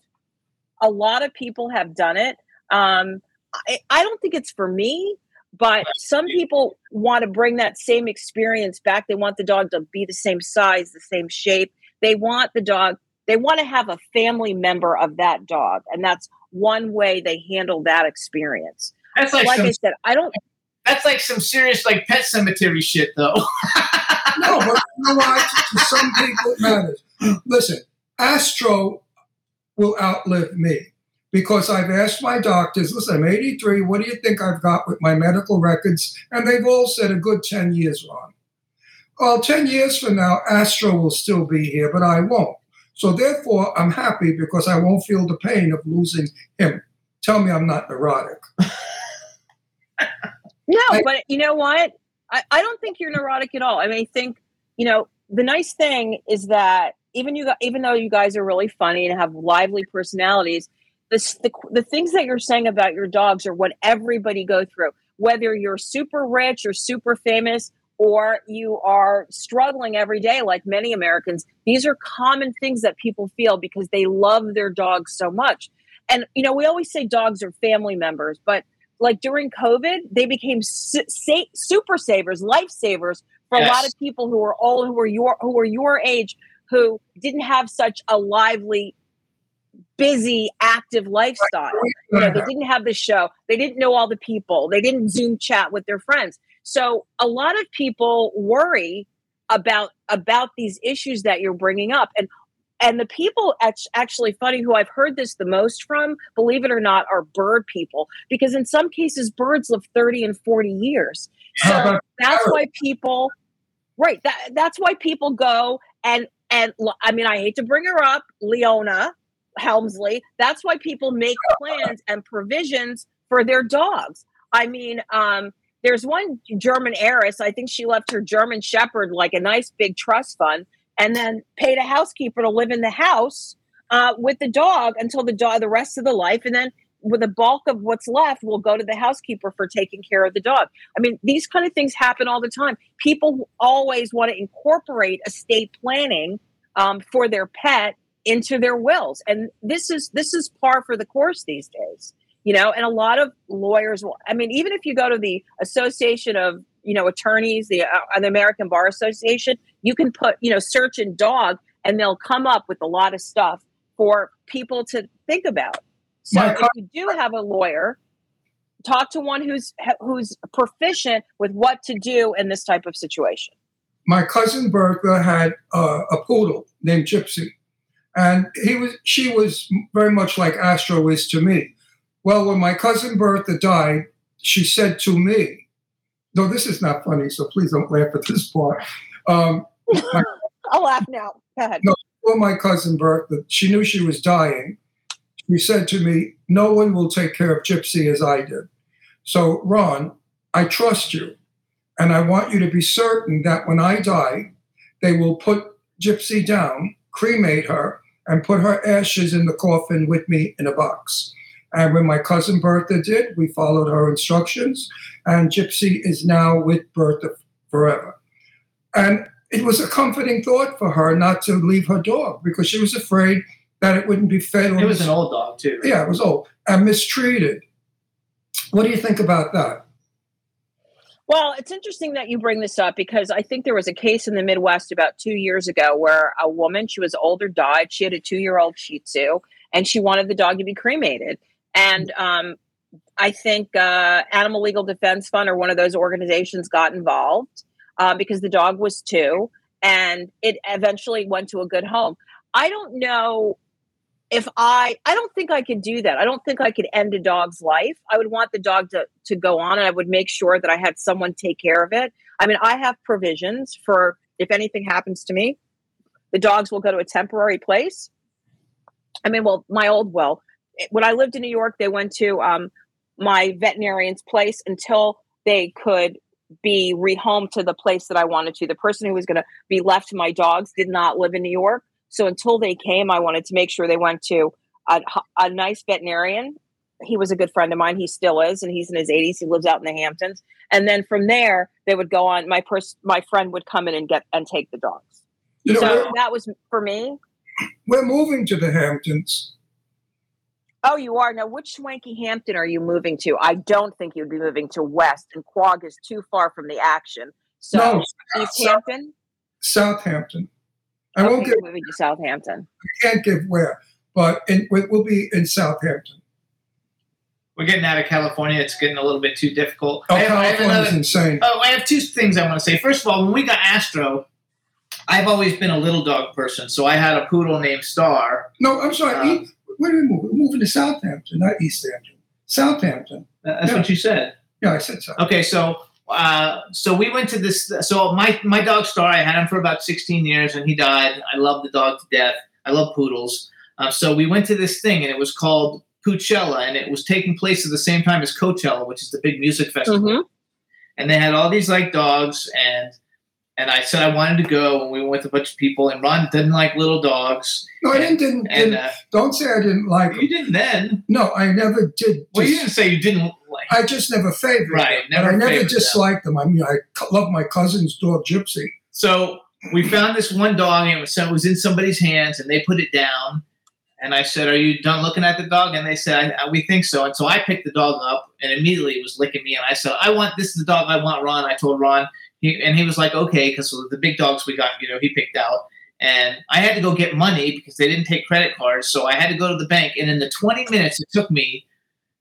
A lot of people have done it. Um, I, I don't think it's for me, but some people want to bring that same experience back. They want the dog to be the same size, the same shape. They want the dog. They want to have a family member of that dog, and that's one way they handle that experience. That's like, like some, I said, I don't. that's like some serious like pet cemetery shit, though. No, but you know why? To some people, it matters. Listen, Astro will outlive me because I've asked my doctors, listen, I'm 83. What do you think I've got with my medical records? And they've all said a good 10 years, Ron. Well, 10 years from now, Astro will still be here, but I won't. So therefore, I'm happy because I won't feel the pain of losing him. Tell me I'm not neurotic. No, I- but you know what? I, I don't think you're neurotic at all. I mean, I think you know the nice thing is that even you, even though you guys are really funny and have lively personalities, this the the things that you're saying about your dogs are what everybody go through. Whether you're super rich or super famous, or you are struggling every day, like many Americans, these are common things that people feel because they love their dogs so much. And you know, we always say dogs are family members, but like during COVID, they became su- sa- super savers, lifesavers for a lot of people who were old, who were your who were your age, who didn't have such a lively, busy, active lifestyle. You know, they didn't have the show. They didn't know all the people. They didn't Zoom chat with their friends. So a lot of people worry about about these issues that you're bringing up, and and the people act- actually funny who I've heard this the most from, believe it or not, are bird people because in some cases birds live 30 and 40 years. So that's why people right that that's why people go and and I mean I hate to bring her up, Leona Helmsley. That's why people make plans and provisions for their dogs. I mean, um, there's one German heiress. I think she left her German Shepherd like a nice big trust fund, and then paid a housekeeper to live in the house uh, with the dog until the dog the rest of the life, and then with the bulk of what's left will go to the housekeeper for taking care of the dog. I mean, these kind of things happen all the time. People always want to incorporate estate planning um, for their pet into their wills, and this is this is par for the course these days. You know, and a lot of lawyers will. I mean, even if you go to the Association of you know attorneys, the uh, the American Bar Association, you can put you know search and dog, and they'll come up with a lot of stuff for people to think about. So My if you do have a lawyer, talk to one who's who's proficient with what to do in this type of situation. my cousin Bertha had uh, a poodle named Gypsy, and he was she was very much like Astro is to me. Well, when my cousin Bertha died, she said to me, "No, this is not funny, so please don't laugh at this part." Um, my, I'll laugh now. Go ahead. no, when my cousin Bertha, she knew she was dying. She said to me, "No one will take care of Gypsy as I did." So, Ron, I trust you. And I want you to be certain that when I die, they will put Gypsy down, cremate her, and put her ashes in the coffin with me in a box. And when my cousin Bertha did, we followed her instructions, and Gypsy is now with Bertha forever. And it was a comforting thought for her not to leave her dog because she was afraid that it wouldn't be fed. It was an old dog too. Yeah, it was old and mistreated. What do you think about that? Well, it's interesting that you bring this up because I think there was a case in the Midwest about two years ago where a woman, she was older, died. She had a two year old Shih Tzu, and she wanted the dog to be cremated. And um, I think uh, Animal Legal Defense Fund or one of those organizations got involved uh, because the dog was two, and it eventually went to a good home. I don't know if I I don't think I could do that. I don't think I could end a dog's life. I would want the dog to to go on and I would make sure that I had someone take care of it. I mean, I have provisions for if anything happens to me, the dogs will go to a temporary place. I mean, well, my old well, when I lived in New York, they went to um, my veterinarian's place until they could be rehomed to the place that I wanted to. The person who was going to be left to my dogs did not live in New York. So until they came, I wanted to make sure they went to a, a nice veterinarian. He was a good friend of mine. He still is, and he's in his 80s. He lives out in the Hamptons. And then from there, they would go on. My pers- my friend would come in and get and take the dogs. You know, so that was for me. we're moving to the Hamptons. Oh, you are now. Which swanky Hampton are you moving to? I don't think you'd be moving to West, and Quogue is too far from the action. So No, East South- Hampton. Southampton. I won't Okay, give, moving to Southampton. I can't give where, but in, we- we'll be in Southampton. We're getting out of California. It's getting a little bit too difficult. Oh, I have, I have California's another- insane. Oh, I have two things I want to say. First of all, when we got Astro, I've always been a little dog person, so I had a poodle named Star. No, I'm sorry. Uh, E- where are we moving? We're moving to Southampton, not East Hampton. Southampton. That's Yeah. what you said. Yeah, I said so. Okay, so uh, so we went to this. So my my dog Star, I had him for about 16 years, and he died. I love the dog to death. I love poodles. Um, so we went to this thing, and it was called Poochella, and it was taking place at the same time as Coachella, which is the big music festival. Mhm. And they had all these like dogs, and and I said I wanted to go, and we went with a bunch of people. And Ron didn't like little dogs, No, I didn't. didn't, and uh, don't say I didn't like you them. didn't then. No, I never did. Well, you didn't say you didn't like. I just never favored Right, them. never but I never favored them. disliked them. I mean, I love my cousin's dog, Gypsy. So we found this one dog, and it was, so it was in somebody's hands, and they put it down. And I said, "Are you done looking at the dog?" And they said, I, "We think so." And so I picked the dog up, and immediately it was licking me. And I said, "I want this is the dog I want." Ron, I told Ron, he, and he was like, "Okay," because the big dogs we got, you know, he picked out. And I had to go get money because they didn't take credit cards, so I had to go to the bank. And in the 20 minutes it took me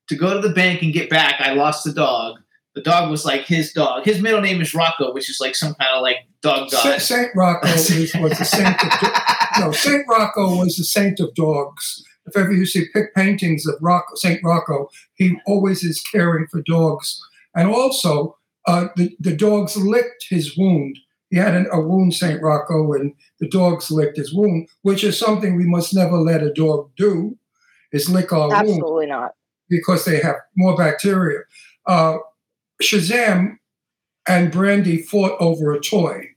to go to the bank and get back, I lost the dog. The dog was like his dog. His middle name is Rocco, which is like some kind of like dog god. Sa- Saint Rocco is, was the saint of do- no. Saint Rocco was the saint of dogs. If ever you see pic paintings of Rocco, Saint Rocco, he always is caring for dogs, and also uh, the the dogs licked his wound. He had an, a wound, Saint Rocco, and the dogs licked his wound, which is something we must never let a dog do, is lick our wound Absolutely not. because they have more bacteria. Uh, Shazam and Brandy fought over a toy,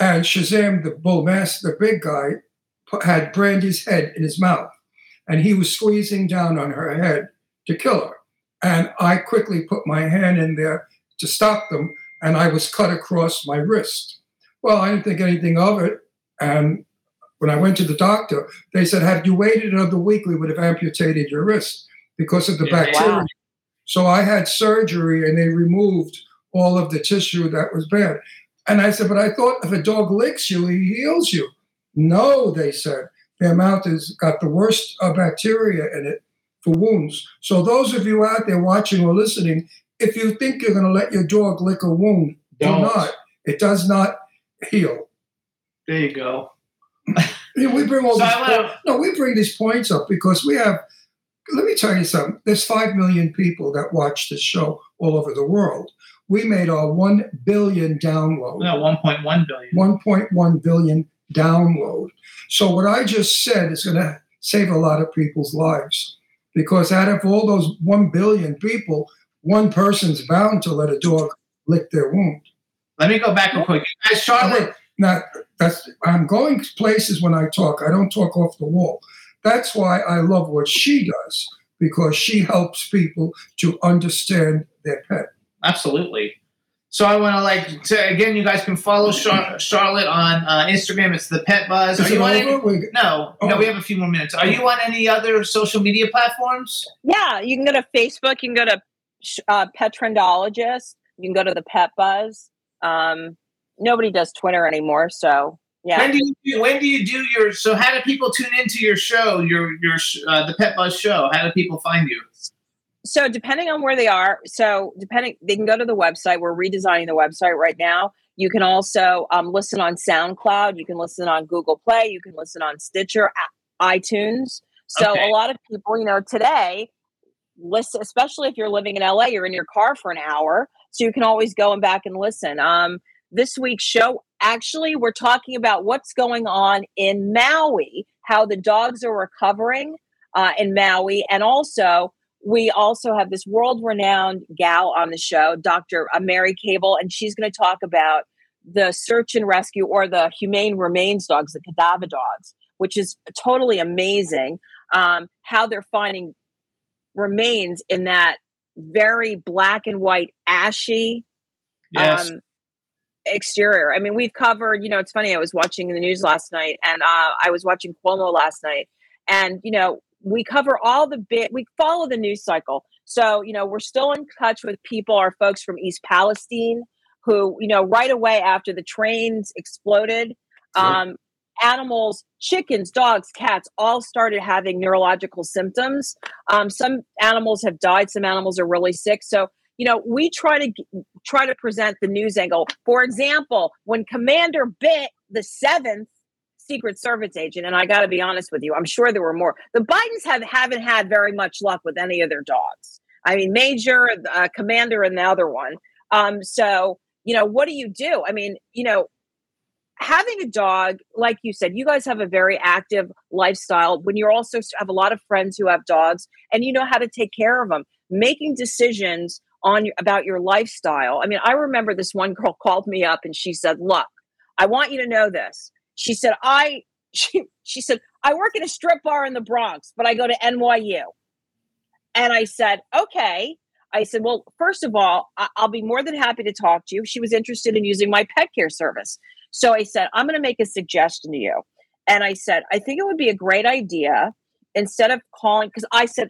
and Shazam, the bull master, the big guy, had Brandy's head in his mouth, and he was squeezing down on her head to kill her. And I quickly put my hand in there to stop them, and I was cut across my wrist. Well, I didn't think anything of it. And when I went to the doctor, they said, Had you waited another week, we would have amputated your wrist because of the Yeah. bacteria. Wow. So I had surgery and they removed all of the tissue that was bad. And I said, But I thought if a dog licks you, he heals you. No, they said. Their mouth has got the worst uh, bacteria in it for wounds. So, those of you out there watching or listening, if you think you're going to let your dog lick a wound, Don't. do not. It does not heal. There you go. We bring all So these po- no, we bring these points up because we have. Let me tell you something. There's five million people that watch this show all over the world. We made our one billion download. No, 1.1 billion. 1.1 billion download. So what I just said is going to save a lot of people's lives because out of all those 1 billion people, one person's bound to let a dog lick their wound. Let me go back real quick. You guys, Charlotte, Now, that's I'm going places when I talk. I don't talk off the wall. That's why I love what she does because she helps people to understand their pet. absolutely. So I want to like to again. You guys can follow Char- Charlotte on uh, Instagram. It's the Pet Buzz. Is Are you on any- We- No, no. Oh. We have a few more minutes. Are you on any other social media platforms? Yeah, you can go to Facebook. You can go to uh, Pet Trendologist. You can go to the Pet Buzz. Um, nobody does Twitter anymore, so yeah. When do you do, when do you do your? So how do people tune into your show? Your your uh, the Pet Buzz show. How do people find you? so depending on where they are so depending they can go to the website we're redesigning the website right now you can also um, listen on soundcloud you can listen on google play you can listen on stitcher itunes so Okay. a lot of people you know today listen especially if you're living in la you're in your car for an hour so you can always go and back and listen um, this week's show actually we're talking about what's going on in maui how the dogs are recovering uh, in maui and also we also have this world renowned gal on the show, Dr. Mary Cablk, and she's going to talk about the search and rescue or the humane remains dogs, the cadaver dogs, which is totally amazing. Um, how they're finding remains in that very black and white, ashy Yes. um, exterior. I mean, we've covered, you know, it's funny, I was watching the news last night and uh, I was watching Cuomo last night. And, you know, we cover all the bit, we follow the news cycle. So, you know, we're still in touch with people, our folks from East Palestine, who, you know, right away after the trains exploded, um, animals, chickens, dogs, cats, all started having neurological symptoms. Um, some animals have died, some animals are really sick. So, you know, we try to try to present the news angle. For example, when Commander Bit the seventh Secret Service agent, and I got to be honest with you, I'm sure there were more. The Bidens have haven't had very much luck with any of their dogs. I mean, Major, uh, Commander, and the other one. Um, so, you know, what do you do? I mean, you know, having a dog, like you said, you guys have a very active lifestyle. When you're also have a lot of friends who have dogs, and you know how to take care of them, making decisions on about your lifestyle. I mean, I remember this one girl called me up and she said, "Look, I want you to know this." She said, "I," she she said, "I work in a strip bar in the Bronx, but I go to NYU." And I said, "Okay." I said, "Well, first of all, I- I'll be more than happy to talk to you." She was interested in using my pet care service. So I said, I'm going to make a suggestion to you. And I said, I think it would be a great idea instead of calling, because I said,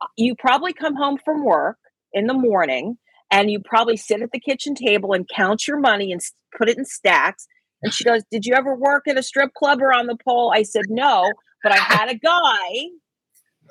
uh, you probably come home from work in the morning and you probably sit at the kitchen table and count your money and put it in stacks. And she goes, Did you ever work at a strip club or on the pole? I said, No, but I had a guy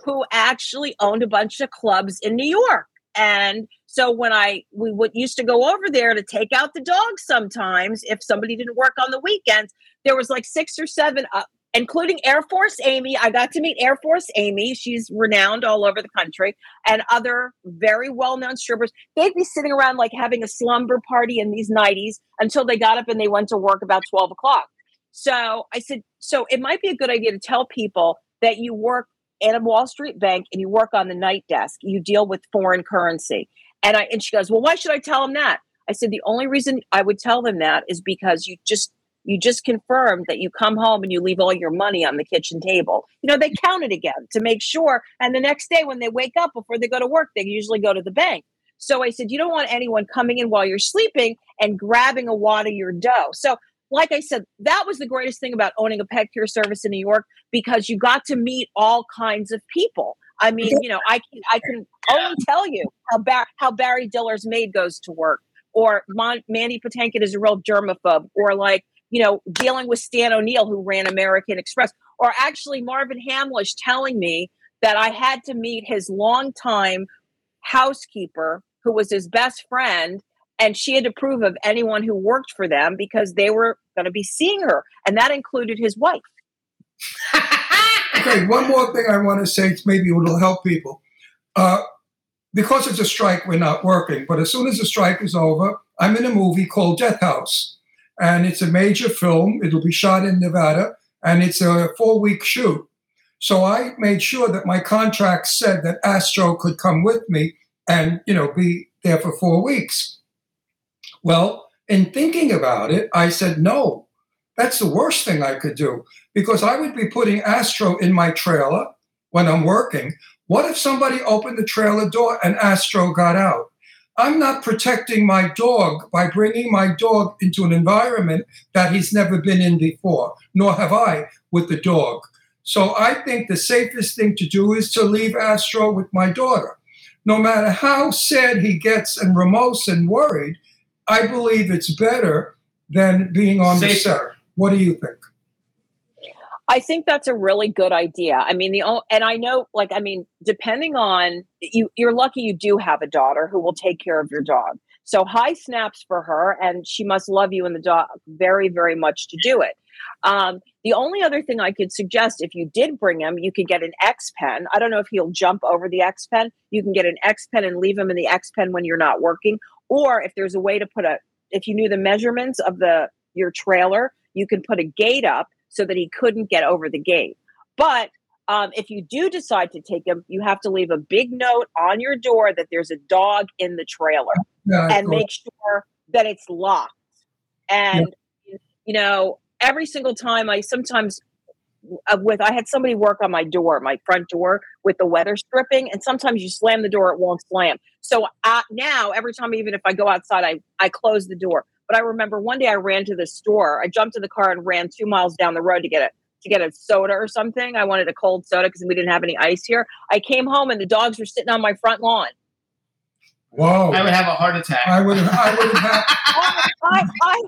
who actually owned a bunch of clubs in New York. And so when I we would used to go over there to take out the dogs sometimes if somebody didn't work on the weekends, there was like six or seven uh, including Air Force Amy. I got to meet Air Force Amy. She's renowned all over the country and other very well-known strippers. They'd be sitting around like having a slumber party in these 90s until they got up and they went to work about 12 o'clock. So I said, so it might be a good idea to tell people that you work at a Wall Street bank and you work on the night desk. You deal with foreign currency. And I and she goes, Well, why should I tell them that? I said, the only reason I would tell them that is because you just You just confirmed that you come home and you leave all your money on the kitchen table. You know, they count it again to make sure. And the next day when they wake up before they go to work, they usually go to the bank. So I said, you don't want anyone coming in while you're sleeping and grabbing a wad of your dough. So, like I said, that was the greatest thing about owning a pet care service in New York because you got to meet all kinds of people. I mean, you know, I can I can only tell you how Bar- how Barry Diller's maid goes to work, or Mon- Mandy Patinkin is a real germaphobe, or like you know, dealing with Stan O'Neill who ran American Express, or actually Marvin Hamlisch telling me that I had to meet his longtime housekeeper who was his best friend and she had to approve of anyone who worked for them because they were going to be seeing her and that included his wife Okay, one more thing I want to say, maybe it'll help people. Uh, because it's a strike, we're not working. But as soon as the strike is over, I'm in a movie called Death House. And it's a major film. It'll be shot in Nevada, and it's a four week shoot. So I made sure that my contract said that Astro could come with me and, you know, be there for four weeks. Well, in thinking about it, I said, no, that's the worst thing I could do because I would be putting Astro in my trailer when I'm working. What if somebody opened the trailer door and Astro got out? I'm not protecting my dog by bringing my dog into an environment that he's never been in before, nor have I with the dog. So I think the safest thing to do is to leave Astro with my daughter. No matter how sad he gets and remorse and worried, I believe it's better than being on the Safer. set. What do you think? I think that's a really good idea. I mean, the and I know, like, I mean, depending on you, you're lucky you do have a daughter who will take care of your dog. So high snaps for her, and she must love you and the dog very, very much to do it. Um, the only other thing I could suggest, if you did bring him, you could get an X pen. I don't know if he'll jump over the X pen. You can get an X pen and leave him in the X pen when you're not working, or if there's a way to put a, if you knew the measurements of the your trailer, you can put a gate up so that he couldn't get over the gate. But um, if you do decide to take him, you have to leave a big note on your door that there's a dog in the trailer Yeah, and make sure that it's locked. And, you know, every single time I sometimes uh, with I had somebody work on my door, my front door with the weather stripping, and sometimes you slam the door, it won't slam. So uh, now, every time, even if I go outside, I I close the door. But I remember one day I ran to the store. I jumped in the car and ran two miles down the road to get it to get a soda or something. I wanted a cold soda because we didn't have any ice here. I came home and the dogs were sitting on my front lawn. Whoa. I would have a heart attack. I would have, I would have I, I,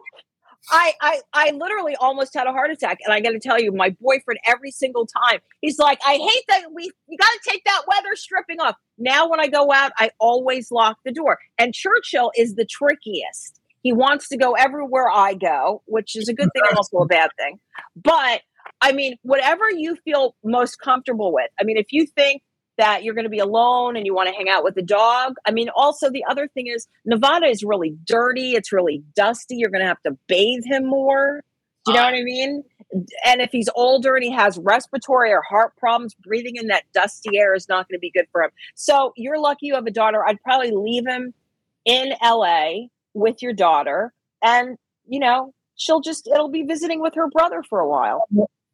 I, I, I literally almost had a heart attack. And I got to tell you, my boyfriend, every single time, he's like, I hate that we, you got to take that weather stripping off. Now, when I go out, I always lock the door. And Churchill is the trickiest. He wants to go everywhere I go, which is a good thing and also a bad thing. But I mean, whatever you feel most comfortable with. I mean, if you think that you're going to be alone and you want to hang out with the dog. I mean, also the other thing is Nevada is really dirty. It's really dusty. You're going to have to bathe him more. Do you know what I mean? And if he's older and he has respiratory or heart problems, breathing in that dusty air is not going to be good for him. So you're lucky you have a daughter. I'd probably leave him in LA with your daughter and, you know, she'll just, it'll be visiting with her brother for a while.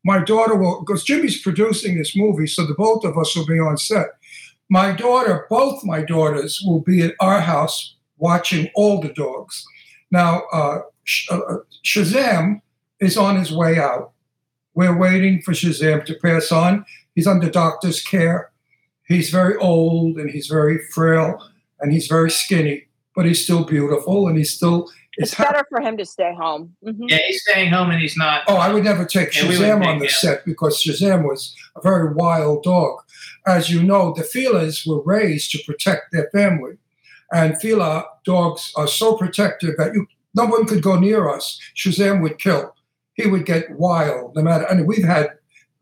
My daughter will because Jimmy's producing this movie, so the both of us will be on set. My daughter, both my daughters, will be at our house watching all the dogs. Now, uh, Sh- uh, Shazam is on his way out. We're waiting for Shazam to pass on. He's under doctor's care. He's very old and he's very frail and he's very skinny, but he's still beautiful and he's still It's better for him to stay home. Mhm. Yeah, he's staying home and he's not. Oh, I would never take Yeah, we Shazam on the him. set because Shazam was a very wild dog. As you know, the Filas were raised to protect their family. And Fila dogs are so protective that you no one could go near us. Shazam would kill. He would get wild no matter. And we've had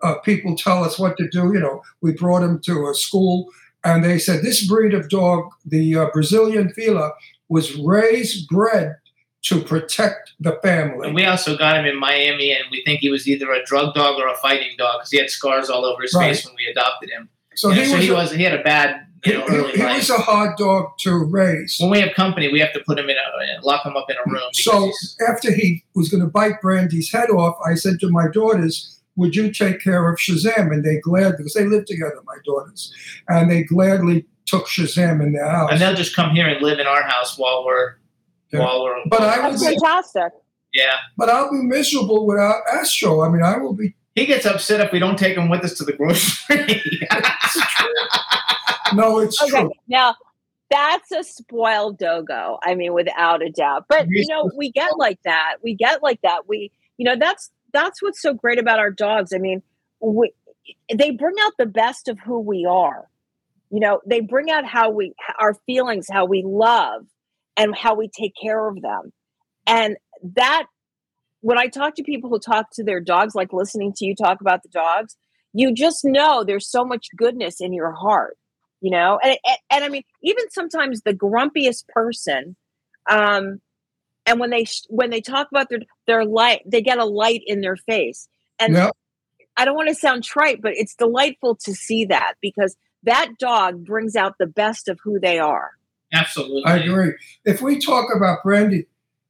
uh, people tell us what to do. You know, we brought him to a school and they said this breed of dog, the uh, Brazilian Fila, was raised, bred to protect the family. And we also got him in Miami, and we think he was either a drug dog or a fighting dog because he had scars all over his Right. face when we adopted him. So he so was he a- was he had a bad you He, know, he- he was a hard dog to raise. when we have company, we have to put him in a lock him up in a room. So after he was going to bite Brandy's head off, I said to my daughters, "Would you take care of Shazam?" And they gladly, because they live together, my daughters, and they gladly took Shazam in their house. and they'll just come here and live in our house while we're Yeah. while. But I That's will be, fantastic. yeah, but I'll be miserable without Astro. I mean, I will be. he gets upset if we don't take him with us to the grocery. No, it's Okay, true. now that's a spoiled dogo. I mean, without a doubt. But you know, we get like that. We get like that. We, you know, that's that's what's so great about our dogs. I mean, we, they bring out the best of who we are. You know, they bring out how we our feelings, how we love, and how we take care of them. And that when I talk to people who talk to their dogs, like listening to you talk about the dogs, you just know there's so much goodness in your heart you know and, and, and i mean even sometimes the grumpiest person um and when they sh- when they talk about their their light they get a light in their face and Yeah. i don't want to sound trite but it's delightful to see that because that dog brings out the best of who they are Absolutely, I agree. If we talk about Brandy,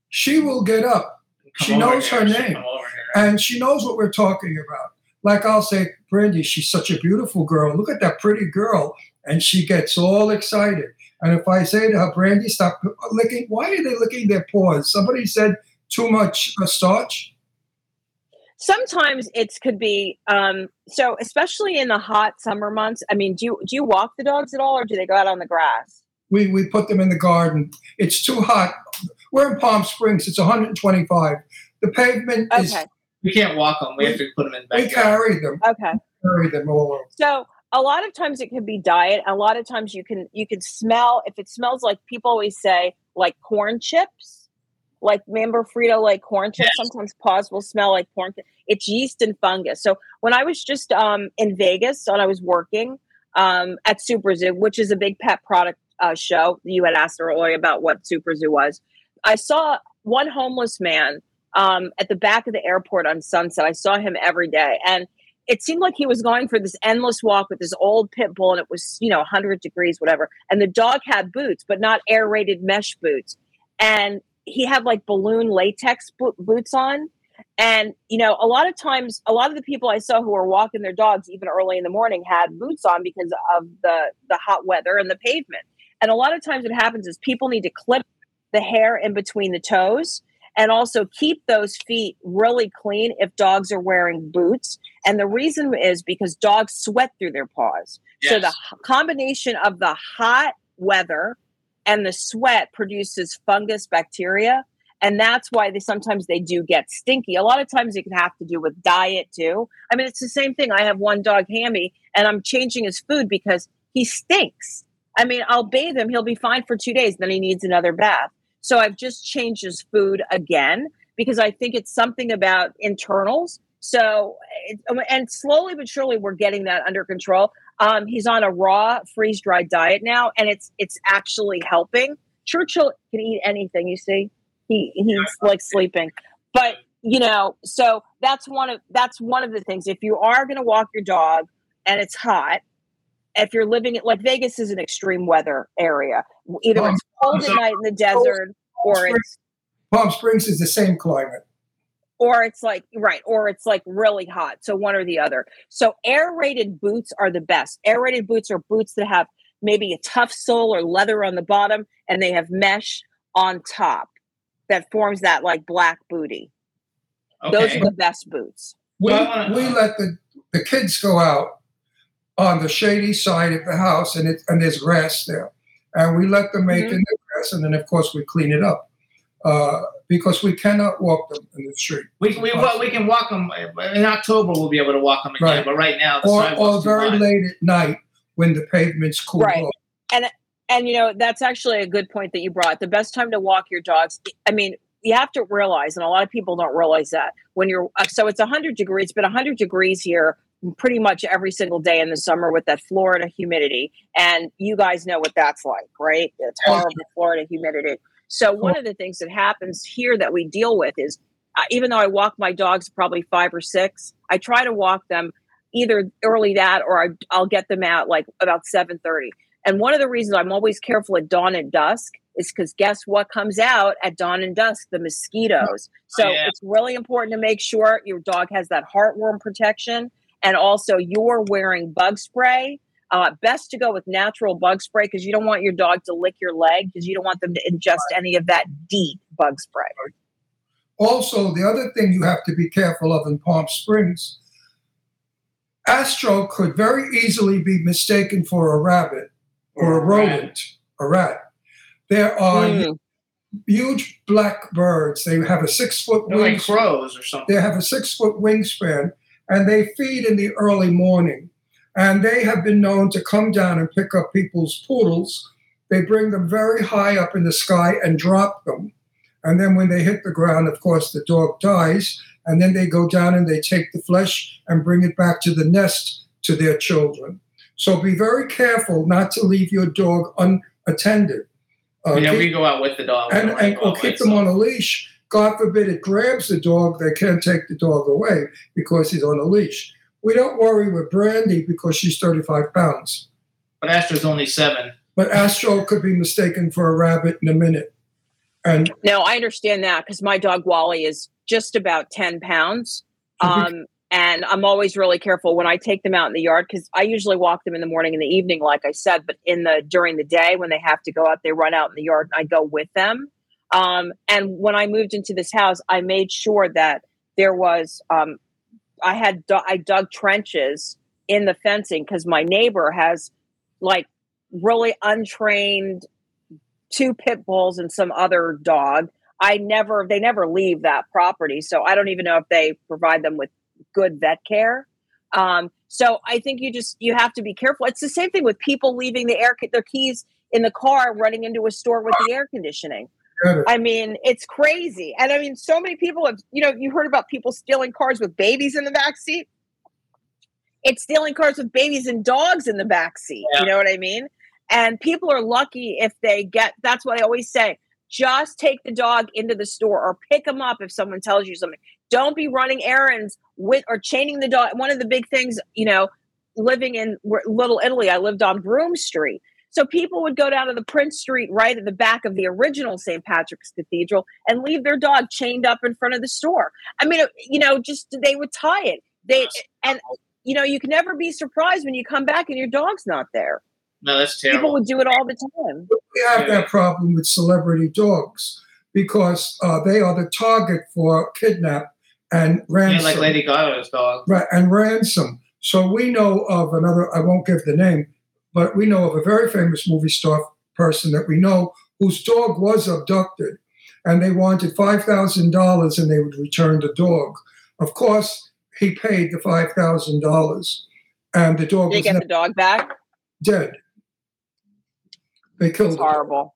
she will get up Come She knows here, her name. come over here. and she knows what we're talking about. Like I'll say, Brandy, she's such a beautiful girl. Look at that pretty girl. And she gets all excited. And if I say to her, Brandy, stop licking, why are they licking their paws? Somebody said too much uh, starch. sometimes it's could be um so especially in the hot summer months i mean do you do you walk the dogs at all or do they go out on the grass We, we put them in the garden. It's too hot. We're in Palm Springs. It's 125. The pavement is, okay we can't walk them. We have to put them in we backyard. carry them, okay carry them all over. So a lot of times it could be diet. A lot of times you can you can smell if it smells like people always say like corn chips, like remember Frito like corn chips. Yes. Sometimes paws will smell like corn. It's yeast and fungus. So when I was just um, in Vegas and I was working um, at Super Zoo, which is a big pet product uh, show, you had asked earlier about what Super Zoo was. I saw one homeless man um, at the back of the airport on Sunset. I saw him every day, and it seemed like he was going for this endless walk with this old pit bull and it was you know 100 degrees whatever. And the dog had boots but not aerated mesh boots. And he had like balloon latex bo- boots on. And you know a lot of times a lot of the people i saw who were walking their dogs even early in the morning had boots on because of the the hot weather and the pavement and a lot of times what happens is people need to clip the hair in between the toes and also keep those feet really clean if dogs are wearing boots. And the reason is because dogs sweat through their paws. Yes. So the combination of the hot weather and the sweat produces fungus bacteria. And that's why they sometimes they do get stinky. A lot of times it can have to do with diet too. I mean, it's the same thing. I have one dog, Hammy, and I'm changing his food because he stinks. I mean, I'll bathe him, he'll be fine for two days, then he needs another bath. So I've just changed his food again because I think it's something about internals. So, and slowly but surely, we're getting that under control. Um, he's on a raw, freeze dried diet now, and it's it's actually helping. Churchill can eat anything. You see, he he's like sleeping, but you know, so that's one of that's one of the things. If you are going to walk your dog and it's hot, if you're living at like Vegas is an extreme weather area, either Um, it's cold at night in the desert, or it's Palm Springs is the same climate. or it's like right or it's like really hot so one or the other. So aerated boots are the best. Aerated boots are boots that have maybe a tough sole or leather on the bottom and they have mesh on top that forms that like black booty. Those are the best boots. We, Well, I wanna- we let the, the kids go out on the shady side of the house, and it and there's grass there, and we let them make Mhm. in the grass, and then of course we clean it up uh, because we cannot walk them in the street. We, we, wa- we can walk them in October. We'll be able to walk them again, Right. but right now the or, or sidewalks too very hot. late at night when the pavement's cool Right. off. and you know that's actually a good point that you brought the best time to walk your dogs i mean you have to realize and a lot of people don't realize that when you're uh, so it's 100 degrees but 100 degrees here pretty much every single day in the summer with that florida humidity. And you guys know what that's like right? It's horrible florida humidity. So one of the things that happens here that we deal with is uh, even though i walk my dogs probably five or six i try to walk them either early that or I, i'll get them out like about 7.30 And one of the reasons I'm always careful at dawn and dusk is because guess what comes out at dawn and dusk? The mosquitoes. So Oh, yeah. it's really important to make sure your dog has that heartworm protection and also you're wearing bug spray. Uh, best to go with natural bug spray because you don't want your dog to lick your leg because you don't want them to ingest any of that deep bug spray. Also, the other thing you have to be careful of in Palm Springs, Astro could very easily be mistaken for a rabbit or a rodent, a rat. There are Mm. huge black birds. They have a six foot They're like crows or something. They have a six foot wingspan and they feed in the early morning. And they have been known to come down and pick up people's poodles. They bring them very high up in the sky and drop them. And then when they hit the ground, of course, the dog dies. And then they go down and they take the flesh and bring it back to the nest to their children. So be very careful not to leave your dog unattended. Uh, yeah, keep- we go out with the dog. and, and out keep them on a leash. God forbid it grabs the dog, they can't take the dog away because he's on a leash. We don't worry with Brandy because she's 35 pounds. But Astro's only seven. But Astro could be mistaken for a rabbit in a minute. And No, I understand that because my dog Wally is just about 10 pounds. Um, and I'm always really careful when I take them out in the yard because I usually walk them in the morning and the evening, like I said, but in the during the day when they have to go out, they run out in the yard and I go with them. Um, and when I moved into this house, I made sure that there was um, I had I dug trenches in the fencing because my neighbor has like really untrained two pit bulls and some other dog. I never they never leave that property, so I don't even know if they provide them with good vet care. Um, so I think you just you have to be careful. It's the same thing with people leaving the air their keys in the car, running into a store with the air conditioning. I mean, it's crazy. And I mean, so many people have, you know, you heard about people stealing cars with babies in the back seat. It's stealing cars with babies and dogs in the back seat. You know what I mean? And people are lucky if they get that's what I always say. Just take the dog into the store or pick them up if someone tells you something. Don't be running errands with or chaining the dog. One of the big things, you know, living in Little Italy, I lived on Broome Street. So people would go down to the Prince Street right at the back of the original St. Patrick's Cathedral and leave their dog chained up in front of the store. I mean, you know, just they would tie it. They and you know, you can never be surprised when you come back and your dog's not there. No, that's terrible. People would do it all the time. we have that problem with celebrity dogs because uh, they are the target for kidnap and Yeah, ransom. like Lady Gaga's dog. Right, and ransom. So we know of another, I won't give the name, but we know of a very famous movie star person that we know whose dog was abducted and they wanted $5,000 and they would return the dog. Of course, he paid the $5,000 and the dog Did you was get the dog back? dead. They killed It's him. horrible.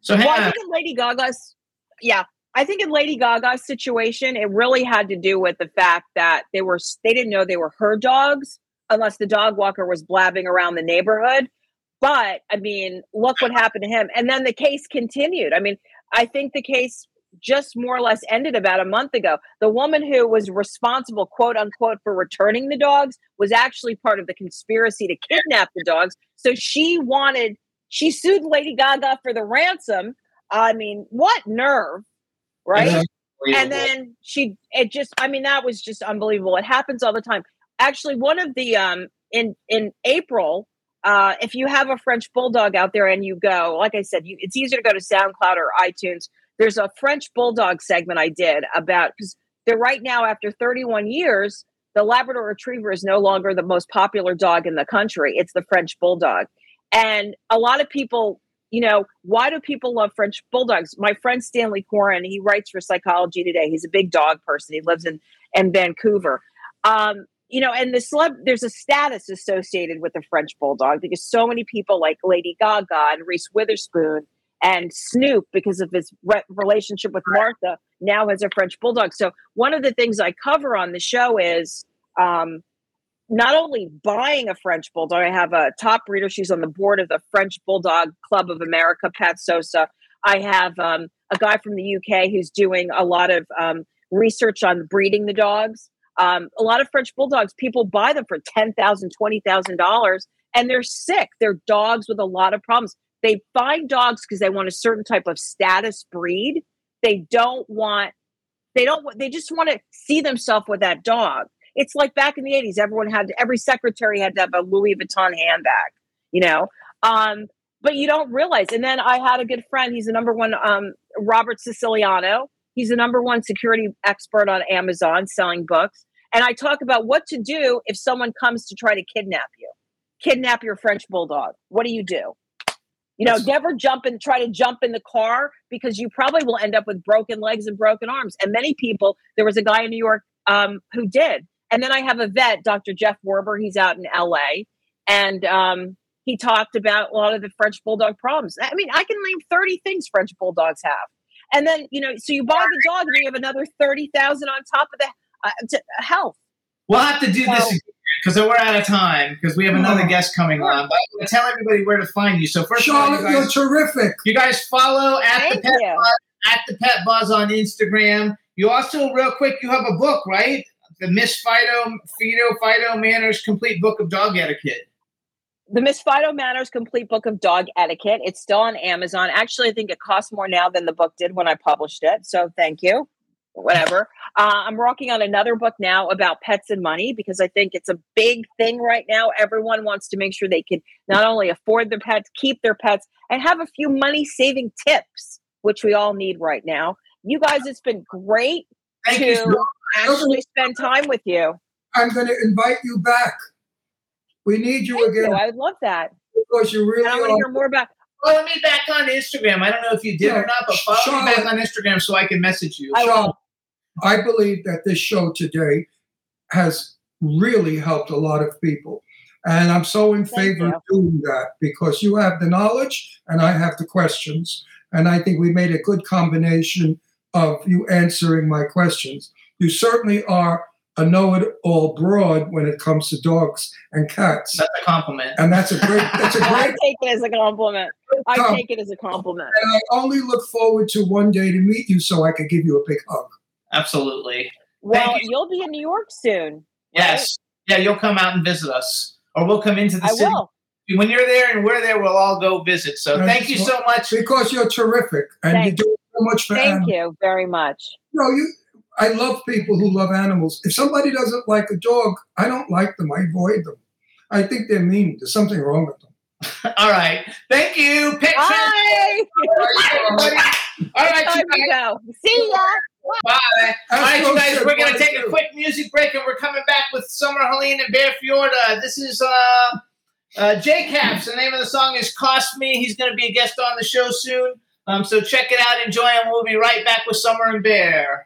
So well, I Hannah, think in Lady Gaga's, yeah, I think in Lady Gaga's situation, it really had to do with the fact that they were they didn't know they were her dogs unless the dog walker was blabbing around the neighborhood. But I mean, look what happened to him, and then the case continued. I mean, I think the case just more or less ended about a month ago. The woman who was responsible, quote unquote, for returning the dogs was actually part of the conspiracy to kidnap the dogs. So she wanted, she sued Lady Gaga for the ransom. I mean, what nerve, right? And then she, it just, I mean, that was just unbelievable. It happens all the time. Actually, one of the, um, in, in April, uh, if you have a French bulldog out there and you go, like I said, you, it's easier to go to SoundCloud or iTunes. There's a French bulldog segment I did about because they're right now after 31 years, the Labrador Retriever is no longer the most popular dog in the country. It's the French bulldog, and a lot of people, you know, why do people love French bulldogs? My friend Stanley Coren, he writes for Psychology Today. He's a big dog person. He lives in in Vancouver. Um, you know, and the celeb, there's a status associated with the French bulldog because so many people like Lady Gaga and Reese Witherspoon and Snoop, because of his re- relationship with Martha, now has a French bulldog. So one of the things I cover on the show is um, not only buying a French bulldog. I have a top breeder. She's on the board of the French Bulldog Club of America, Pat Sosa. I have um, a guy from the UK who's doing a lot of um, research on breeding the dogs. Um, a lot of French bulldogs, people buy them for $10,000, $20,000 and they're sick. They're dogs with a lot of problems. They find dogs because they want a certain type of status breed. They don't want, they don't, they just want to see themselves with that dog. It's like back in the 80s, everyone had, every secretary had to have a Louis Vuitton handbag, you know? Um, but you don't realize. And then I had a good friend, he's the number one, um, Robert Siciliano. He's the number one security expert on Amazon selling books. And I talk about what to do if someone comes to try to kidnap you, kidnap your French bulldog. What do you do? You know, never jump and try to jump in the car because you probably will end up with broken legs and broken arms. And many people, there was a guy in New York um, who did. And then I have a vet, Dr. Jeff Werber. He's out in LA. And um, he talked about a lot of the French bulldog problems. I mean, I can name 30 things French bulldogs have. And then, you know, so you buy the dog and you have another 30,000 on top of the uh, to health. We'll have to do this because we're out of time because we have another Oh. guest coming on. But I'm gonna tell everybody where to find you. So first of all, Charlotte, you you're terrific. you guys follow at the pet you. buzz, at the pet buzz on Instagram. You also, real quick, you have a book, right? The Miss Fido Fido Fido Manners Complete Book of Dog Etiquette. The Miss Fido Manners Complete Book of Dog Etiquette. It's still on Amazon. Actually, I think it costs more now than the book did when I published it. So thank you. Whatever. Uh, I'm working on another book now about pets and money because I think it's a big thing right now. Everyone wants to make sure they can not only afford their pets, keep their pets, and have a few money saving tips, which we all need right now. You guys, it's been great Thank you. to actually spend time with you. I'm going to invite you back. We need you Thank again you. I would love that. because you really And I want to hear more about Follow me back on Instagram. I don't know if you did or not, but follow me back on Instagram so I can message you. I will. I believe that this show today has really helped a lot of people. And I'm so in Thank favor of doing that because you have the knowledge and I have the questions. And I think we made a good combination of you answering my questions. You certainly are a know it all broad when it comes to dogs and cats. That's a compliment. And that's a great, that's a I great I take it as a compliment. I Com- take it as a compliment. And I only look forward to one day to meet you so I could give you a big hug. Absolutely. Well, you. you'll be in New York soon. Yes. Yeah, you'll come out and visit us, or we'll come into the I city. will. When you're there and we're there, we'll all go visit. So That's thank you so much. Because you're terrific and you do so much for Thank animals. you very much. No, you. I love people who love animals. If somebody doesn't like a dog, I don't like them. I avoid them. I think they're mean. There's something wrong with them. All right. Thank you. Pet Bye. everybody. All right, you guys. go. See ya. Bye. All right, you guys. We're gonna take a quick music break, and we're coming back with Summer Helene and Bear Fiorda. This is uh, uh, J Caps. The name of the song is "Cost Me." He's gonna be a guest on the show soon. Um, so check it out, enjoy, and we'll be right back with Summer and Bear.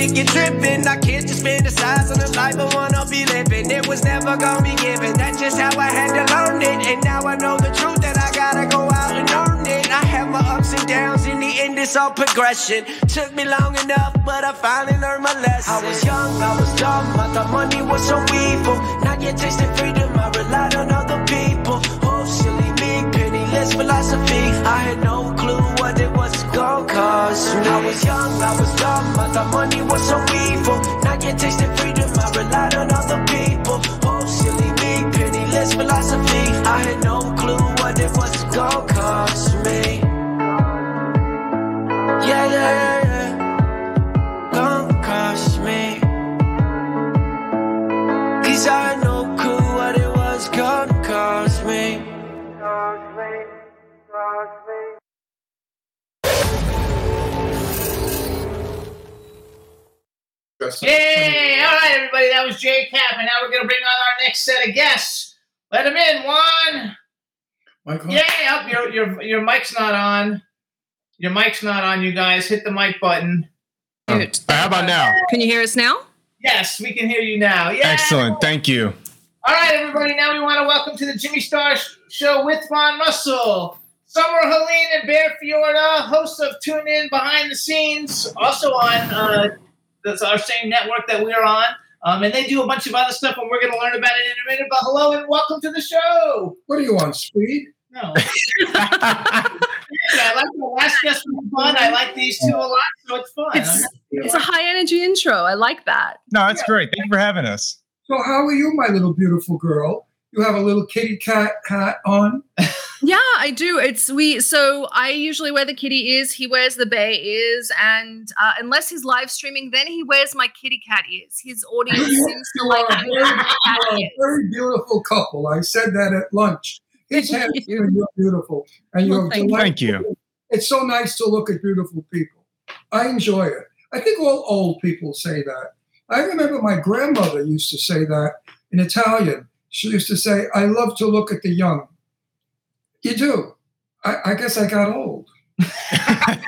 shit, get tripping. I can't just fantasize on the life I wanna be living. It was never gonna be given. That's just how I had to learn it. And now I know the truth that I gotta go out and earn it. I have my ups and downs. In the end, it's all progression. Took me long enough, but I finally learned my lesson. I was young, I was dumb. I thought money was so evil. Now you're tasting freedom. I relied on other philosophy. I had no clue what it was gonna cost. Me. I was young, I was dumb. I thought money was so evil. Now you're tasting freedom. I relied on other people. Oh, silly me, penniless philosophy. I had no clue what it was gonna cost me. Yeah, yeah, yeah. Yes. Yay! All right, everybody, that was Jay Cap, and now we're gonna bring on our next set of guests. Let them in, Juan. Michael? Yay! Up, your your your mic's not on. Your mic's not on, you guys. Hit the mic button. How about now? Can you hear us now? Yes, we can hear you now. Yeah. Excellent. Thank you. All right, everybody. Now we want to welcome to the Jimmy Star Show with Ron Russell, Summer Helene, and Bear Fiorda, hosts of Tune In Behind the Scenes, also on uh, that's our same network that we're on. Um, and they do a bunch of other stuff, and we're going to learn about it in a minute. But hello and welcome to the show. What are you on, speed? No. I like the last guest was fun. I like these two a lot, so it's fun. It's, it's a high energy intro. I like that. No, that's great. Thank you for having us. So how are you, my little beautiful girl? You have a little kitty cat hat on. Yeah, I do. It's we. So I usually wear the kitty ears. He wears the bear ears, and uh, unless he's live streaming, then he wears my kitty cat ears. His audience seems to like You are very, cat you a very beautiful couple. I said that at lunch. He's Thank handsome you. and you're beautiful. And Well, you're thank delightful. Thank you. It's so nice to look at beautiful people. I enjoy it. I think all old people say that. I remember my grandmother used to say that in Italian. She used to say, I love to look at the young. You do. I, I guess I got old.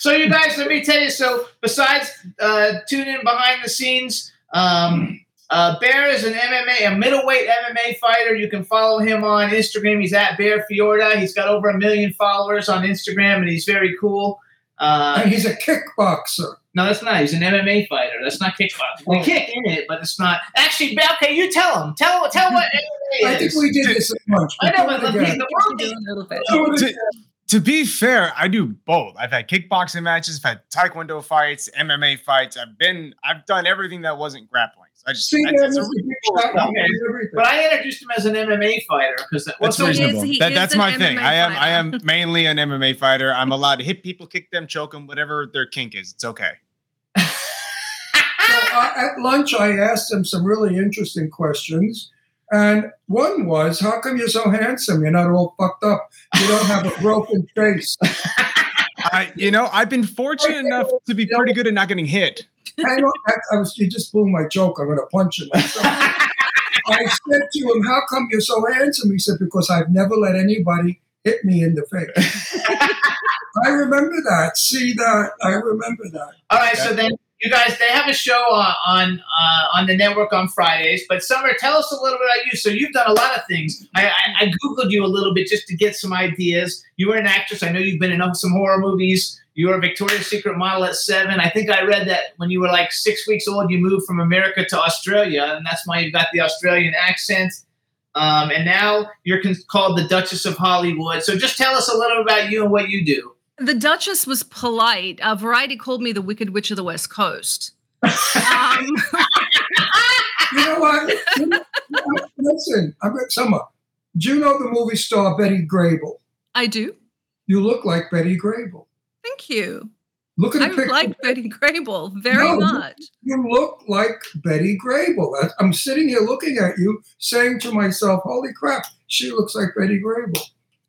So, you guys, let me tell you. So, besides uh, tune in behind the scenes, um, uh, Bear is an MMA, a middleweight MMA fighter. You can follow him on Instagram. He's at Bear Fiorda. He's got over a million followers on Instagram, and he's very cool. Uh, And he's a kickboxer. No, that's not. He's an MMA fighter. That's not kickboxing. We Oh. kick in it, but it's not. Actually, okay, you tell him. Tell tell what MMA I think we did this at lunch. I know, Do but the, again. the world needs A little bit. To, to be fair, I do both. I've had kickboxing matches, I've had taekwondo fights, MMA fights. I've been, I've done everything that wasn't grappling. So I just, See I, there, it's a really Big cool Shot, stuff. you did everything. But I introduced him as an MMA fighter because well, That's so he is- he That, is that's an my thing. MMA I am, I am mainly an MMA fighter. I'm allowed to hit people, kick them, choke them, whatever their kink is. It's okay. So, uh, at lunch, I asked him some really interesting questions. And one was, how come you're so handsome? You're not all fucked up. You don't have a broken face. I, you know, I've been fortunate enough to be pretty good at not getting hit. Hang on. I, I was, you just blew my joke. I'm going to punch him. I said to him, how come you're so handsome? He said, because I've never let anybody hit me in the face. I remember that. See that? I remember that. All right, so then you guys, they have a show uh, on uh, on the network on Fridays. But Summer, tell us a little bit about you. So you've done a lot of things. I, I, I googled you a little bit just to get some ideas. You were an actress. I know you've been in some horror movies. You were a Victoria's Secret model at seven. I think I read that when you were like six weeks old, you moved from America to Australia, and that's why you've got the Australian accent. Um, and now you're called the Duchess of Hollywood. So just tell us a little about you and what you do. The Duchess was polite. Uh, Variety called me the Wicked Witch of the West Coast. Um, You know what? You know- Listen, I'm at Summer. Do you know the movie star Betty Grable? I do. You look like Betty Grable. Thank you. Look at the I picture. like Betty Grable very No, much. You look like Betty Grable. I'm sitting here looking at you, saying to myself, "Holy crap, she looks like Betty Grable."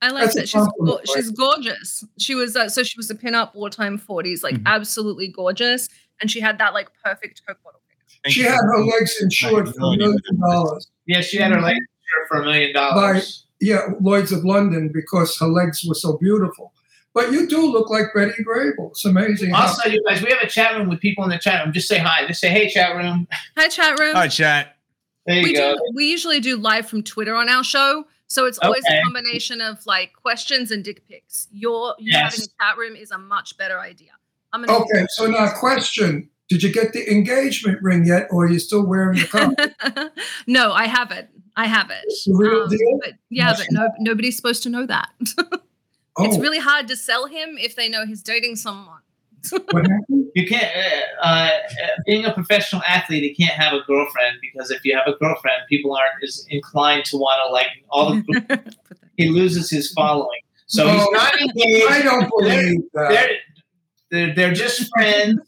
I like That's that. She's go- she's gorgeous. She was uh, so she was a pinup wartime 40s, like absolutely gorgeous, and she had that like perfect Coke bottle. Thank she had her legs insured for a million dollars Yeah, she had her legs insured for a million by dollars. yeah Lloyd's of London because her legs were so beautiful. But you do look like Betty Grable. It's amazing. how- Also, you guys, we have a chat room with people in the chat room. Just say hi. Just say, hey, chat room. Hi, chat room. Hi, chat. There you we go. do. We usually do live from Twitter on our show, so it's always Okay. a combination of like questions and dick pics. Your you Yes. having a chat room is a much better idea. I'm gonna Okay, so now question: Did you get the engagement ring yet, or are you still wearing the cup? no, I haven't. I haven't. The real Um, deal? but yeah, but no, nobody's supposed to know that. Oh, It's really hard to sell him if they know he's dating someone. What happened? You can't, uh, uh, being a professional athlete, you can't have a girlfriend because if you have a girlfriend, people aren't as inclined to want to like all the. he loses his following. So he's Oh, not engaged. I don't believe that. They're, they're, they're just friends.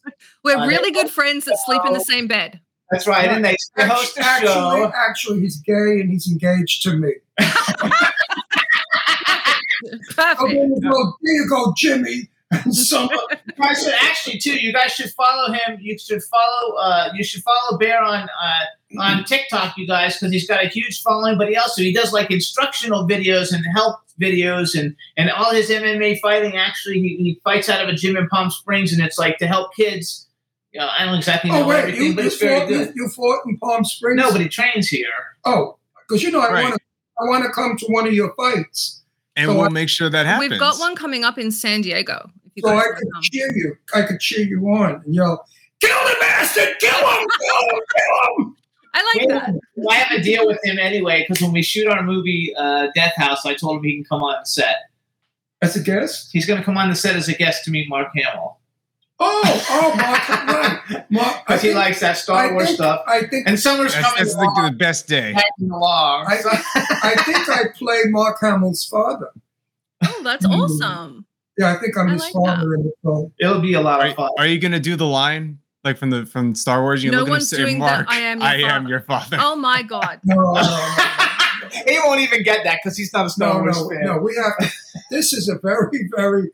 We're Uh, really good friends that sleep in the same bed. That's right. And they they host a Actually, show. actually, he's gay and he's engaged to me. Perfect. Oh, there you go, there you go, Jimmy. Some You guys should actually too. You guys should follow him. You should follow. Uh, you should follow Bear on uh, on TikTok, you guys, because he's got a huge following. But he also he does like instructional videos and help videos and and all his MMA fighting. Actually, he, he fights out of a gym in Palm Springs, and it's like to help kids. You know, I don't exactly know oh wait, everything, you, but you, it's very fought, you, good. you fought in Palm Springs. Nobody trains here. Oh, because you know I Right. want to. I want to come to one of your fights, And So we'll I- make sure that happens. We've got one coming up in San Diego. If you so guys I could come. cheer you. I could cheer you on and yell, "Kill the bastard! Kill him! Kill him! Kill him!" I like that. I have a deal with him anyway because when we shoot our movie uh, Death House, I told him he can come on the set. As a guest? He's going to come on the set as a guest to meet Mark Hamill Oh, oh, Mark, right. Mark, because he think- likes that Star I Wars think- stuff. I think And Summer's That's, coming that's along. the, the best day. along. I, I think I play Mark Hamill's father. Oh, that's awesome. Yeah, I think I'm I his like father in the film. It'll be a lot Are, of fun. are you gonna do the line like from the from Star Wars? You No look at him one's doing the Mark, I am your I am father." your father. Oh my god. No, no, no, he won't even get that because he's not a Star no, Wars no, fan. no. We have. This is a very, very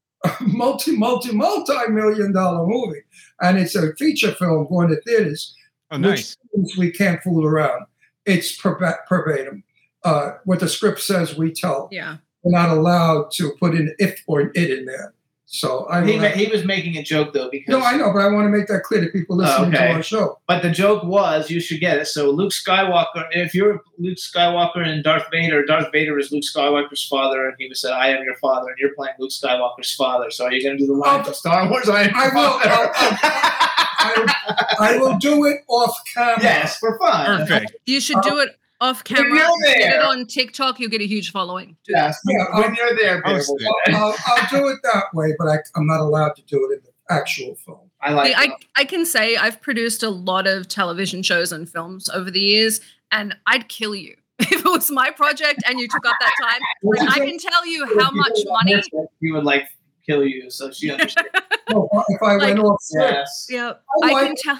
multi, multi, multi-million dollar movie, and it's a feature film going to theaters. Oh, nice. Which we can't fool around. It's verba- verbatim. Uh, what the script says, we tell. Yeah. We're not allowed to put an if or an it in there. So I. He, ma- he was making a joke though because no, I know, but I want to make that clear to people listening okay. to our show. But the joke was, you should get it. So Luke Skywalker, if you're Luke Skywalker and Darth Vader, Darth Vader is Luke Skywalker's father, and he was said, "I am your father," and you're playing Luke Skywalker's father. So are you going to do the line Oh, from Star Wars? I am I your will. father. Oh, oh, oh. I, I will do it off camera. yes, for fun. Perfect. You should do it off camera. Get it on TikTok, you'll get a huge following. Do Yes, Yeah, when you're there, Bear, Post we'll it. do it. I'll, I'll do it that way, but I, I'm not allowed to do it in the actual film. I that. like. I, that. I can say I've produced a lot of television shows and films over the years, and I'd kill you if it was my project and you took up that time. Like, I can tell you how much money. he would like kill you, so she understands. No, if I Like- went off yes. Yeah, I I can tell.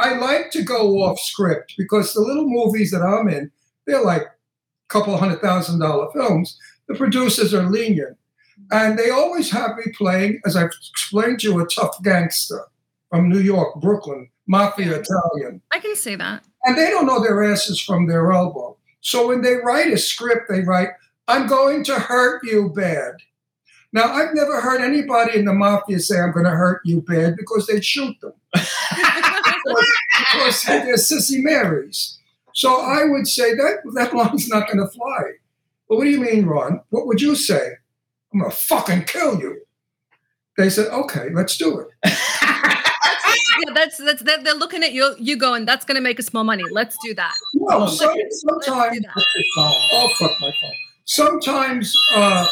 I like to go off script because the little movies that I'm in, they're like a couple hundred thousand dollar films. The producers are lenient. And they always have me playing, as I've explained to you, a tough gangster from New York, Brooklyn, mafia Italian. I can say that. And they don't know their asses from their elbow. So when they write a script, they write, I'm going to hurt you bad. Now, I've never heard anybody in the mafia say, I'm going to hurt you bad because they'd shoot them. because they're sissy Marys. So I would say that that line's not going to fly. But what do you mean, Ron? What would you say? I'm going to fucking kill you. They said, okay, let's do it. Yeah, that's that's they're, they're looking at you, you going, that's going to make us more money. Let's do that. No, Let's some, do that. sometimes, oh, fuck my phone. Sometimes uh,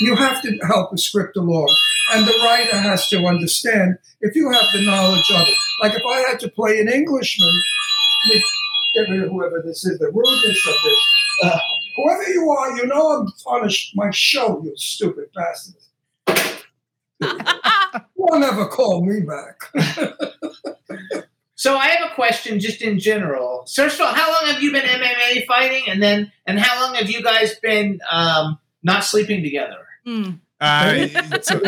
you have to help a script along, and the writer has to understand if you have the knowledge of it. Like if I had to play an Englishman, get rid of whoever this is, the rudeness of this. Uh, whoever you are, you know I'm on a sh- my show, you stupid bastard. You'll never call me back. So I have a question, just in general. First of all, how long have you been MMA fighting, and then and how long have you guys been um, not sleeping together? Hmm. Uh, so,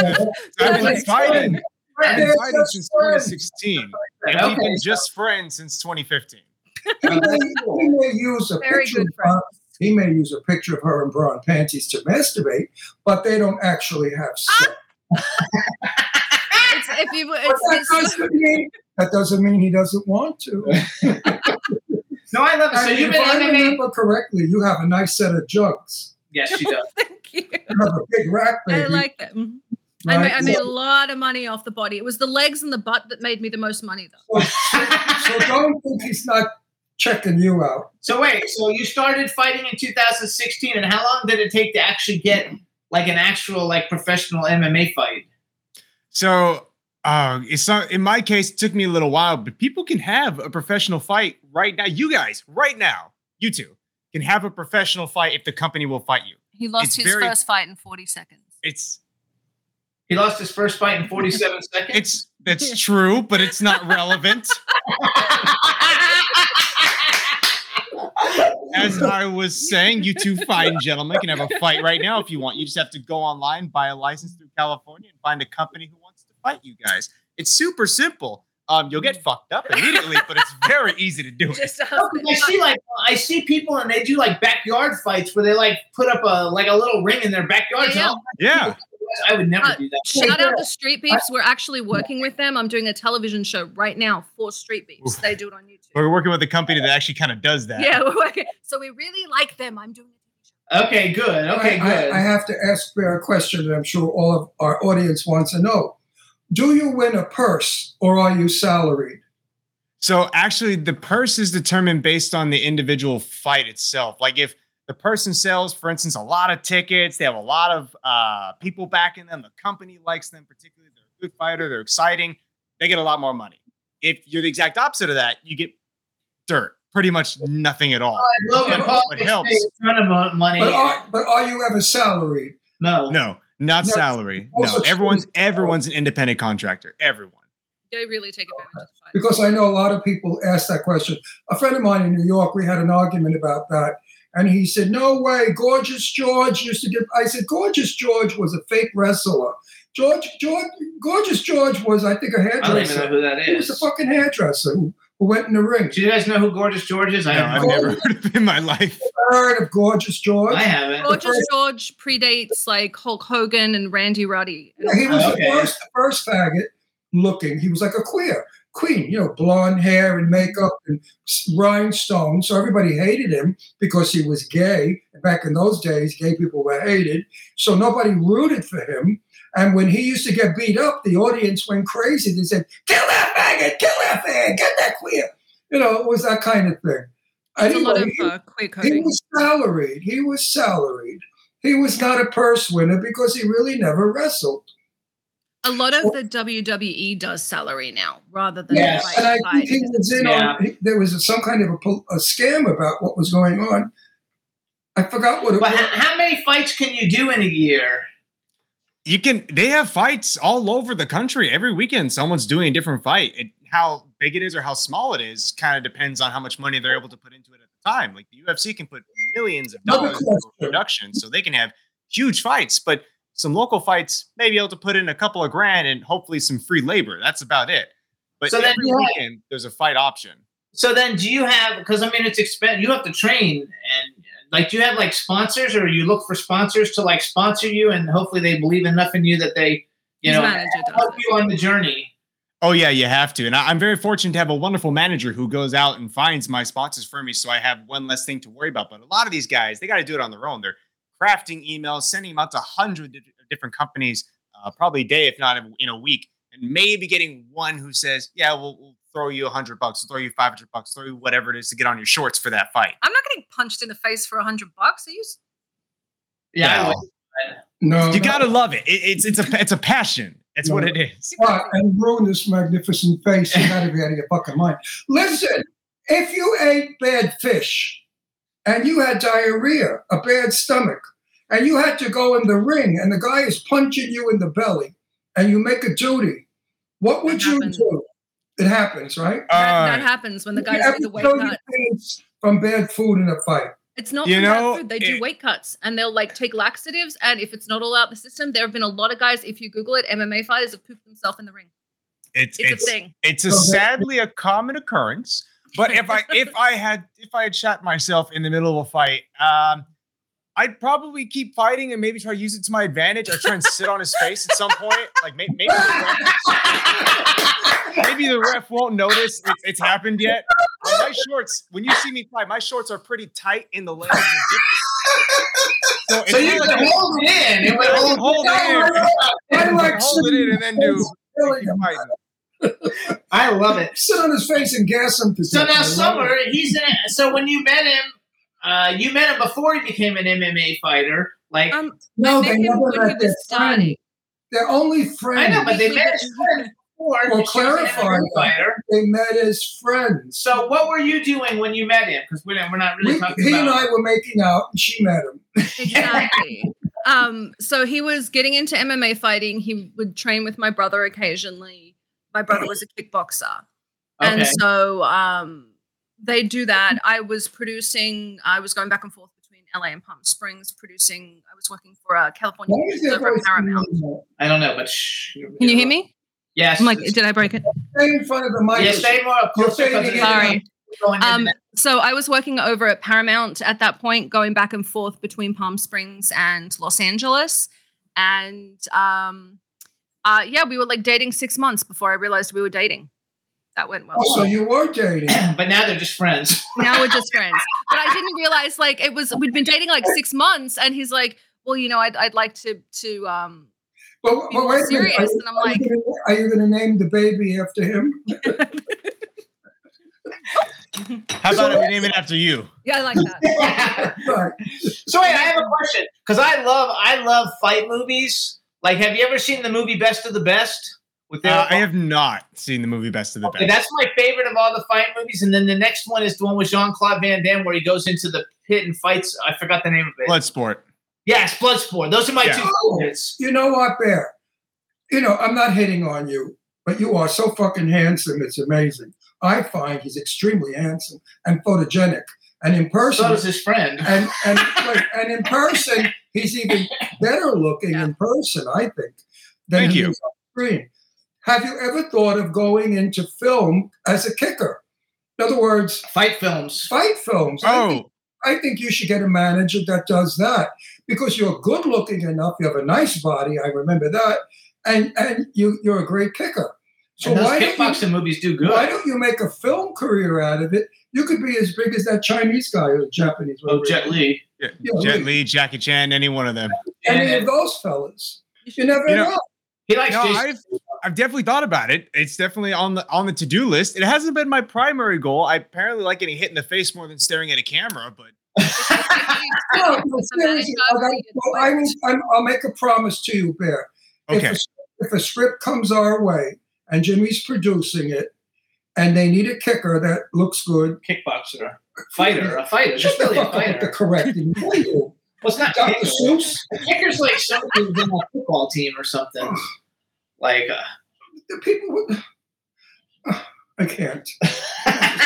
I've been fighting. I've been fighting just since friends. 2016, and we've been just friends since 2015. he, may, he may use a Very picture good of her, he may use a picture of her in bra and panties to masturbate, but they don't actually have sex. It's, if you, But it's, that, it's, doesn't mean, that doesn't mean he doesn't want to. No, I love it. So And you've if been I remember correctly, you have a nice set of jugs. Yes, she does. thank you. You big rack, baby. I like that. Mhm. I, made, I made a lot of money off the body. It was the legs and the butt that made me the most money, though. so don't think he's not checking you out. So wait, so you started fighting in 2016, and how long did it take to actually get like an actual like professional MMA fight? So uh, it's not in my case. It took me a little while, but people can have a professional fight right now. You guys, right now, you two can have a professional fight if the company will fight you. He lost It's his very- first fight in 40 seconds. It's He lost his first fight in 47 seconds. it's that's true, but it's not relevant. as I was saying, you two fine gentlemen can have a fight right now if you want. You just have to go online, buy a license through California, and find a company who wants to fight you guys. It's super simple. Um, you'll get fucked up immediately, but it's very easy to do it. Just I see like I see people and they do like backyard fights where they like put up a like a little ring in their backyard. Yeah. Yeah. I would never Uh, do that. Shout out to Street Beefs. We're actually working with them. I'm doing a television show right now for Street Beefs. They do it on YouTube. We're working with a company that actually kind of does that. Yeah, we're working. So we really like them. I'm doing Okay, good. Okay, I, I- good. I, have to ask Bear a question that I'm sure all of our audience wants to know. Do you win a purse or are you salaried? So actually, the purse is determined based on the individual fight itself. Like if the person sells, for instance, a lot of tickets, they have a lot of uh, people backing them, the company likes them, particularly they're a good fighter, they're exciting, they get a lot more money. If you're the exact opposite of that, you get dirt, pretty much nothing at all. Logan But Paul it gets helps. a ton of money. But are, but are you ever salaried? no, No, not No, salary. No, everyone's true. everyone's an independent contractor. Everyone. They really take advantage of it. Because I know a lot of people ask that question. A friend of mine in New York, we had an argument about that. And he said, No way, Gorgeous George used to get. I said, Gorgeous George was a fake wrestler. George, George, Gorgeous George was, I think, a I don't even know hairdresser. who that He was a fucking hairdresser who, who went in the ring. Do you guys know who Gorgeous George is? I No, have I've never heard of it in my life. Heard of Gorgeous George? I haven't. Gorgeous George predates like Hulk Hogan and Randy Roddy. Yeah, he was Okay. the first, first faggot looking. He was like a queer queen, you know, blonde hair and makeup and s- rhinestones. So everybody hated him because he was gay. Back in those days, gay people were hated. So nobody rooted for him. And when he used to get beat up, the audience went crazy. They said, "Kill that faggot! Kill that faggot! Get that queer!" You know, it was that kind of thing. It's a lot of Anyway, he- uh, queer he coding. was salaried. He was salaried. He was not a purse winner because he really never wrestled. A lot of the WWE does salary now rather than Yes, fight and I side. think he was in Yeah. on. he- There was some kind of a, a scam about what was going on. I forgot what it But was. how, how many fights can you do in a year? You can. They have fights all over the country every weekend. Someone's doing a different fight. It, how big it is or how small it is kind of depends on how much money they're able to put into it at the time. Like the UFC can put millions of dollars into production, so they can have huge fights. But some local fights may be able to put in a couple of grand and hopefully some free labor. That's about it. But So then every weekend there's a fight option. So then, do you have? Because I mean, it's expensive. You have to train and like, do you have like sponsors, or you look for sponsors to like sponsor you, and hopefully they believe enough in you that they, you His know, help you on the journey. Oh yeah, you have to. And I, I'm very fortunate to have a wonderful manager who goes out and finds my sponsors for me, so I have one less thing to worry about. But a lot of these guys, they got to do it on their own. They're crafting emails, sending them out to hundreds of different companies, uh, probably a day, if not in a week, and maybe getting one who says, "Yeah, we'll, we'll throw you a hundred bucks, throw you five hundred bucks, throw you whatever it is to get on your shorts for that fight." I'm not getting punched in the face for a hundred bucks. Are you? Yeah, No. No, You no. gotta love it. it. It's it's a it's a passion. It's what it is. But, and ruin this magnificent face. You got to be out of your fucking mind. Listen, if you ate bad fish and you had diarrhea, a bad stomach, and you had to go in the ring and the guy is punching you in the belly and you make a duty, what would you do? It happens, right? That, that Uh, happens when the guys do the weight killed cut. from bad food in a fight? It's not You from know, bad food. They do it- weight cuts and they'll like take laxatives. And if it's not all out the system, there have been a lot of guys. If you Google it, MMA fighters have pooped themselves in the ring. it's It's, it's a thing. It's a sadly a common occurrence. But if I if I had if I had shot myself in the middle of a fight, um, I'd probably keep fighting and maybe try to use it to my advantage. I try and sit on his face at some point. Like may- maybe the ref, maybe the ref won't notice it's, it's happened yet. But my shorts, when you see me fight, my shorts are pretty tight in the legs. So, So you not can like hold it in. It would hold, hold it in. I I like hold it in and then do keep fighting. I love it. Sit on his face and gas him to So death. Now, Summer, it. he's in. So when you met him, uh, you met him before he became an MMA fighter. Like Um, No, I they never met their was starting. They're only friends. I know, but they met as friends before. Well, because she an clarify MMA fighter. They met as friends. So what were you doing when you met him? Because we're, we're not really We- talking he about. and I were making out, and she met him. Exactly. um, so he was getting into MMA fighting. He would train with my brother occasionally. My brother was a kickboxer. And so um they do that. I was producing. I was going back and forth between LA and Palm Springs, producing. I was working for a California Why over Paramount. I don't know, but shh. Can you hear me? Yes. I'm like, did I break it? Stay in front of the mic. Yeah, stay more You're closer. fading because in. Sorry. it's going in Um, so I was working over at Paramount at that point, going back and forth between Palm Springs and Los Angeles, and um, uh, yeah, we were like dating six months before I realized we were dating. That went well. Oh, so you were dating. but now they're just friends. now we're just friends. But I didn't realize like it was we'd been dating like six months, and he's like, "Well, you know, I'd I'd like to to um." But, but more wait a minute. Are you, and I'm are like, gonna- are you going to name the baby after him? How about we name it after you? yeah, I like that. Right. So wait, I have a question because I love I love fight movies. Like, have you ever seen the movie Best of the Best? With Uh, I have not seen the movie Best of the Okay, Best. that's my favorite of all the fight movies. And then the next one is the one with Jean Claude Van Damme where he goes into the pit and fights. I forgot the name of it. Bloodsport. Yes, Bloodsport. Those are my Yeah. two Oh, favorites. you know what, Bear? You know, I'm not hitting on you, but you are so fucking handsome. It's amazing. I find he's extremely handsome and photogenic. And in person, So does his friend. and and wait, and in person, he's even better looking in person, I think, than Thank he you. on screen. Have you ever thought of going into film as a kicker? In other words, Fight films. fight films. I oh. think, Oh, I think you should get a manager that does that because you're good looking enough. You have a nice body. I remember that, and and you you're a great kicker. So and those why don't, kickboxing you, movies do good. why don't you make a film career out of it? You could be as big as that Chinese guy or Japanese. oh, whatever. Jet Li. yeah. Yeah, Jet Lee. Li, Jackie Chan, any one of them. Any And of those fellas. You never You know- know. he likes No, Jason. I've I've definitely thought about it. It's definitely on the on the to do list. It hasn't been my primary goal. I apparently like getting hit in the face more than staring at a camera. But No, oh, no, seriously, I got- well, I will, I'm, I'll make a promise to you, Bear. If, okay, a, if a script comes our way and Jimmy's producing it, and they need a kicker that looks good, Kickboxer. Fighter. A fighter. Shut Just the really a fuck up with the fighter. correcting. Will you? Well, not Dr. kicker. Seuss? A kicker's like somebody who's in a football team or something. Like, uh, The people would. I can't.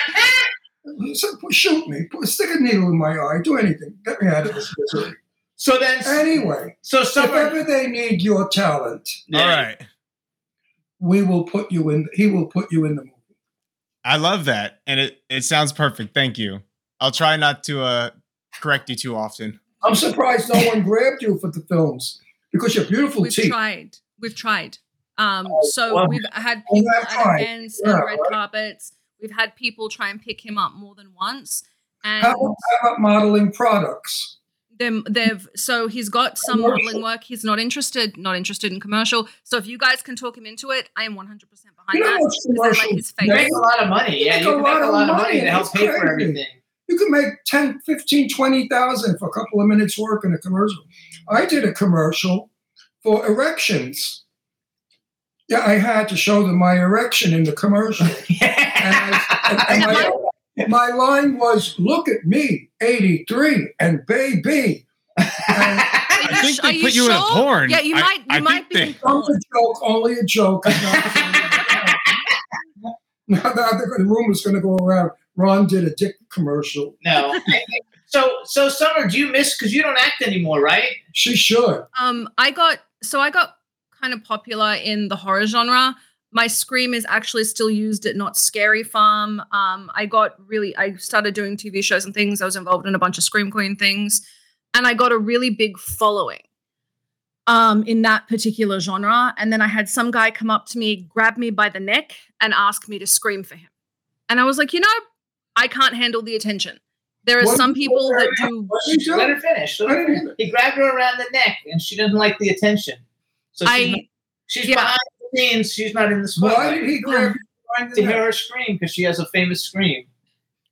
So, Shoot me. Put, stick a needle in my eye. Do anything. Get me out of this misery. so then, Anyway, so if ever they need your talent, all right. we will put you in. He will put you in the movie. I love that, and it it sounds perfect. Thank you. I'll try not to uh correct you too often. I'm surprised no one grabbed you for the films because you're beautiful We've teeth. tried. We've tried. Um, so well, we've had people at events Yeah, and red right. carpets. We've had people try and pick him up more than once, and How about, how about modeling products? them they've so he's got some Commercial. modeling work. He's not interested, not interested in commercial. So if you guys can talk him into it, I am 100 percent behind You know that what's because I like commercial? his You face. make a lot of money. Yeah, you a can make a lot of money. money to help It's pay for everything. You can make 10, 15, 20,000 for a couple of minutes work in a commercial. I did a commercial for erections. Yeah, I had to show them my erection in the commercial. And, I, and, and my, my line was, look at me, 83, and baby. And I think Are they put you in a sure? porn. Yeah, you I- might. You I might think be. in they- That a joke, only a joke. now the, the rumor's going to go around. Ron did a dick commercial. no. So, so Summer, do you miss because you don't act anymore, right? She should. Um, I got so I got kind of popular in the horror genre. My scream is actually still used at Knott's Scary Farm. Um, I got really I started doing TV shows and things. I was involved in a bunch of Scream Queen things, and I got a really big following um in that particular genre. And then I had some guy come up to me, grab me by the neck, and ask me to scream for him. And I was like, you know, I can't handle the attention. There are What some people that do you Let her finish. Let her finish. He grabbed her around the neck, and she doesn't like the attention. So she's, I not- she's yeah. behind the scenes. She's not in the Why did he grab you behind the to hear her scream because she has a famous scream.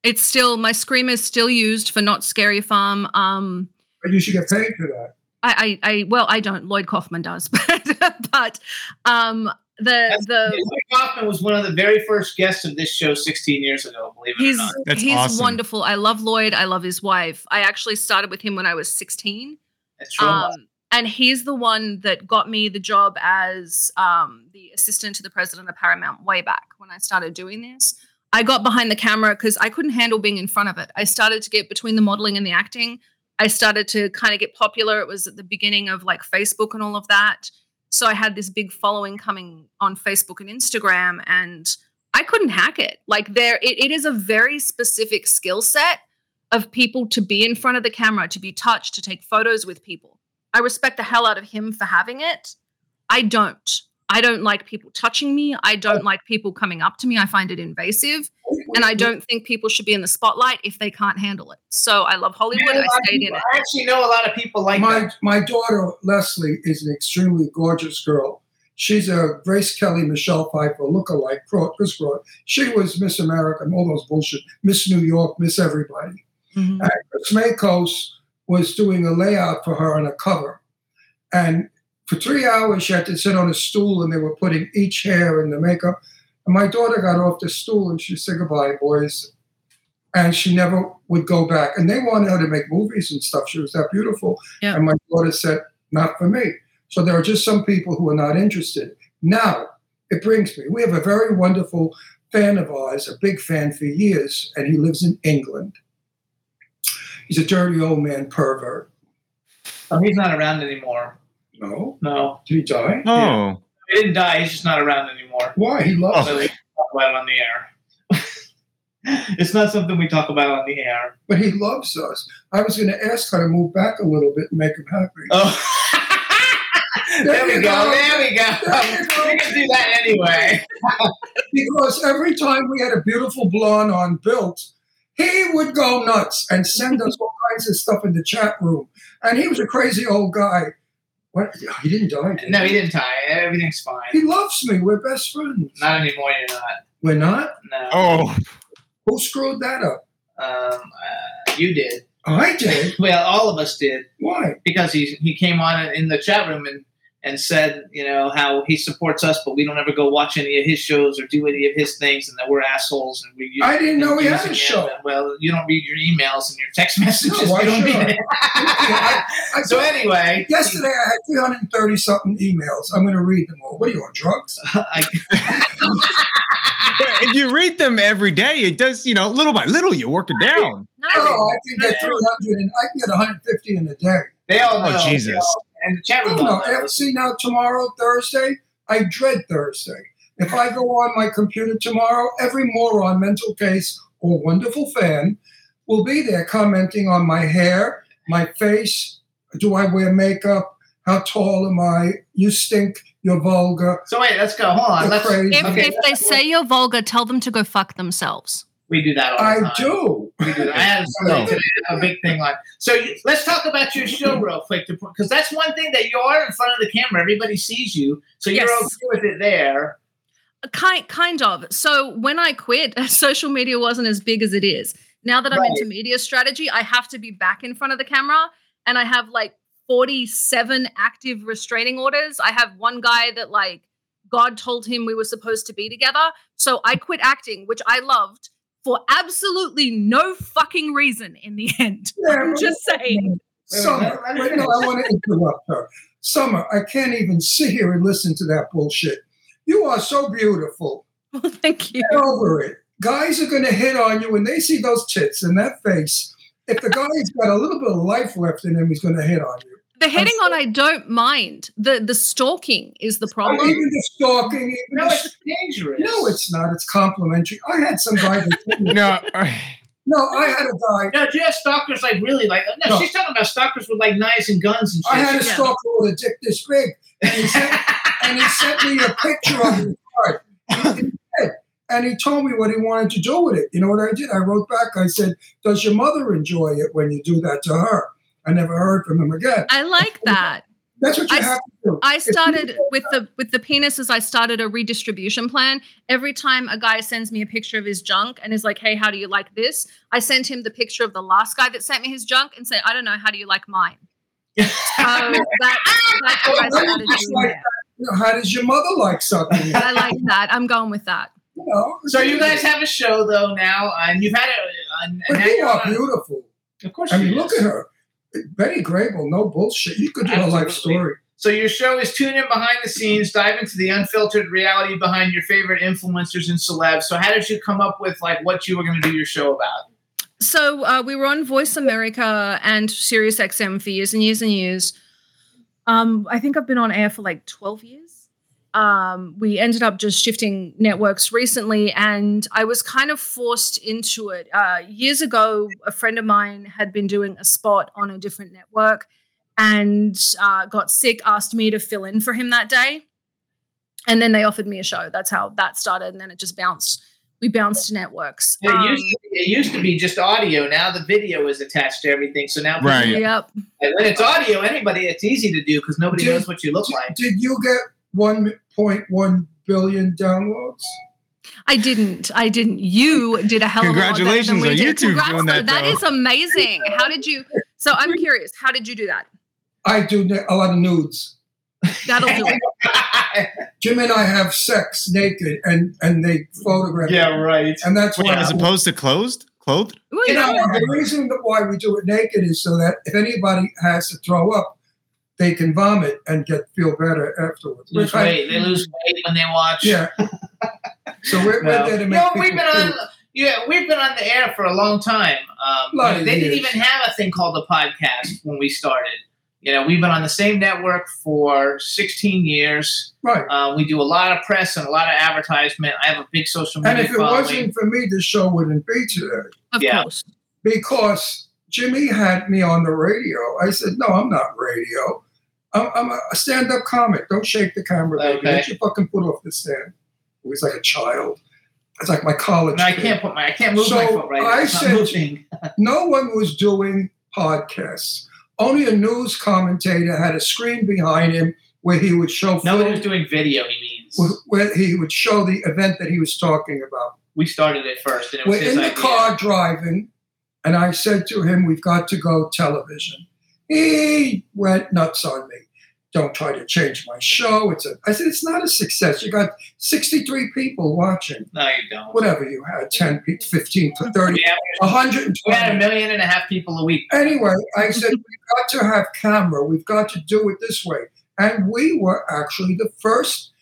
it's still my scream is still used for Knott's Scary Farm um But you should get paid for that. i i, I well i don't lloyd kaufman does but but um the the Lloyd Kaufman was one of the very first guests of this show 16 years ago. Believe it he's or not. That's he's awesome. wonderful i love lloyd i love his wife i actually started with him when i was 16 That's true. um and he's the one that got me the job as um, the assistant to the president of Paramount way back when I started doing this. I got behind the camera because I couldn't handle being in front of it. I started to get between the modeling and the acting. I started to kind of get popular. It was at the beginning of like Facebook and all of that. So I had this big following coming on Facebook and Instagram, and I couldn't hack it. Like there, it, it is a very specific skill set of people to be in front of the camera, to be touched, to take photos with people. I respect the hell out of him for having it. I don't. I don't like people touching me. I don't like people coming up to me. I find it invasive. And I don't think people should be in the spotlight if they can't handle it. So I love Hollywood. Yeah, a I lot stayed in it. I actually know a lot of people like my that. my daughter Leslie is an extremely gorgeous girl. She's a Grace Kelly, Michelle Pfeiffer lookalike. Pro, Chris Broad. She was Miss America and all those bullshit. Miss New York, Miss Everybody. Mm-hmm. And Chris Makos was doing a layout for her on a cover, and for three hours she had to sit on a stool, and they were putting each hair in the makeup. And my daughter got off the stool and she said, "Goodbye, boys." And she never would go back. And they wanted her to make movies and stuff. She was that beautiful. Yeah. And my daughter said, not for me. So there are just some people who are not interested. Now, it brings me, we have a very wonderful fan of ours, a big fan for years, and he lives in England. He's a dirty old man pervert. Oh, he's not around anymore. No. No. Did he die? Oh. He didn't die. He's just not around anymore. Why? He loves So we it. talk about it on the air. it's not something we talk about on the air. But he loves us. I was going to ask her to move back a little bit and make him happy. Oh. there we go. go. There we go. There you go. We can do that anyway. because every time we had a beautiful blonde on built, he would go nuts and send us all kinds of stuff in the chat room. And he was a crazy old guy. What? He didn't die. Did No, he didn't die. Everything's fine. He loves me. We're best friends. Not anymore. You're not. We're not. No. Oh. Who screwed that up? Um, uh, you did. I did. Well, all of us did Why? because he he came on in the chat room and and said, you know, how he supports us, but we don't ever go watch any of his shows or do any of his things, and that we're assholes. And we I didn't know he had using a him. show. Well, you don't read your emails and your text messages. No, why you don't should read I? it. I so anyway, Yesterday I had 330 something emails. I'm going to read them all. What are you on drugs? I, if you read them every day, it does, you know, little by little, you work it down. Oh, I can get 300 and I can get 150 in a day. they all Oh, know. Jesus. And the chat No, room. no. all. See now, tomorrow, Thursday, I dread Thursday. If I go on my computer tomorrow, every moron, mental case, or wonderful fan will be there commenting on my hair, my face. Do I wear makeup? How tall am I? You stink. You're vulgar. So wait, let's go. Hold on. Let's. If, Okay. if they say you're vulgar, tell them to go fuck themselves. We do that all the I time. do. We do that. I had something today, a big thing on. So you, let's talk about your show real quick, because that's one thing that you are in front of the camera. Everybody sees you, so you're Yes. okay with it there. Uh, kind kind of. So when I quit, social media wasn't as big as it is. Now that I'm Right. into media strategy, I have to be back in front of the camera and I have like 47 active restraining orders. I have one guy that like God told him we were supposed to be together. So I quit acting, which I loved for absolutely no fucking reason in the end. I'm just saying. Summer. Wait, no, I want to interrupt her. Summer, I can't even sit here and listen to that bullshit. You are so beautiful. Well, thank you. Get over it. Guys are going to hit on you when they see those tits and that face. If the guy's got a little bit of life left in him, he's going to hit on you. The hitting on I don't mind. The the stalking is the problem. Even the stalking. Even No, the, it's dangerous. no, it's not. It's complimentary. I had some guy. That, No, no, I had a guy. No, do you have stalkers like really like? No, No. she's talking about stalkers with like knives and guns and shit. I had a Yeah. stalker with a dick this big, and he sent, and he sent me a picture of his heart. And he told me what he wanted to do with it. You know what I did? I wrote back. I said, "Does your mother enjoy it when you do that to her?" I never heard from him again. I like that. That's what you I- have to do. I started with that- the with the penises. I started a redistribution plan. Every time a guy sends me a picture of his junk and is like, "Hey, how do you like this?" I send him the picture of the last guy that sent me his junk and say, "I don't know, how do you like mine?" So that, that's what I started Just doing. like there. You know, how does your mother like something? I like that. I'm going with that. You know, So you guys have a show though now, and you've had it. And but now you you're on- beautiful. Of course, I she mean, look at her. Betty Grable, no bullshit. You could do a life story. So your show is tune in behind the scenes, dive into the unfiltered reality behind your favorite influencers and celebs. So how did you come up with like what you were going to do your show about? So uh, we were on Voice America and Sirius XM for years and years and years. Um, I think I've been on air for like 12 years. Um, we ended up just shifting networks recently, and I was kind of forced into it. Uh, years ago, a friend of mine had been doing a spot on a different network and uh, got sick, asked me to fill in for him that day. And then they offered me a show. That's how that started. And then it just bounced. We bounced to networks. It, Um, used to, it used to be just audio. Now the video is attached to everything. So now, Right. Yep. And when it's audio, anybody, it's easy to do because nobody Did- knows what you look like. Did you get 1.1 billion downloads? I didn't. I didn't. You did a hell of a lot better than Congratulations we on did. YouTube Congrats, doing that, That though. is amazing. How did you? So I'm curious. How did you do that? I do a lot of nudes. That'll do it. Jim and I have sex naked, and and they photograph. Yeah, it. right. And that's Wait, why. as opposed to closed, clothed. Well, you yeah. know, the reason why we do it naked is so that if anybody has to throw up, they can vomit and get feel better afterwards. lose We're kind- weight. They lose weight when they watch. Yeah. So we're, No. we're there to make No, we've people been on. Yeah, we've been on the air for a long time. Um, Lot you know, of they didn't even have a thing called a podcast when we started. You know, we've been on the same network for 16 years. Right. Uh, we do a lot of press and a lot of advertisement. I have a big social media. And if it following. wasn't for me, the show wouldn't be today. Of Yeah. course. Because Jimmy had me on the radio. I said, no, I'm not radio. I'm, I'm a stand-up comic. Don't shake the camera, baby. Okay. Get your fucking foot off the stand. He was like a child. It's like my college. And I can't put my I can't move So my foot right. I It's said- no one was doing podcasts. Only a news commentator had a screen behind him where he would show Nobody was doing video. He means where- where he would show the event that he was talking about. we started it first, and it was We're in the idea. car driving, and I said to him, "We've got to go television." He went nuts on me. Don't try to change my show. It's a. I said it's not a success. You got 63 people watching. No, you don't. Whatever you had, 10, pe- 15, 30, We have, 120. we had a million and a half people a week. Anyway, I said, we've got to have camera. We've got to do it this way. And we were actually the first,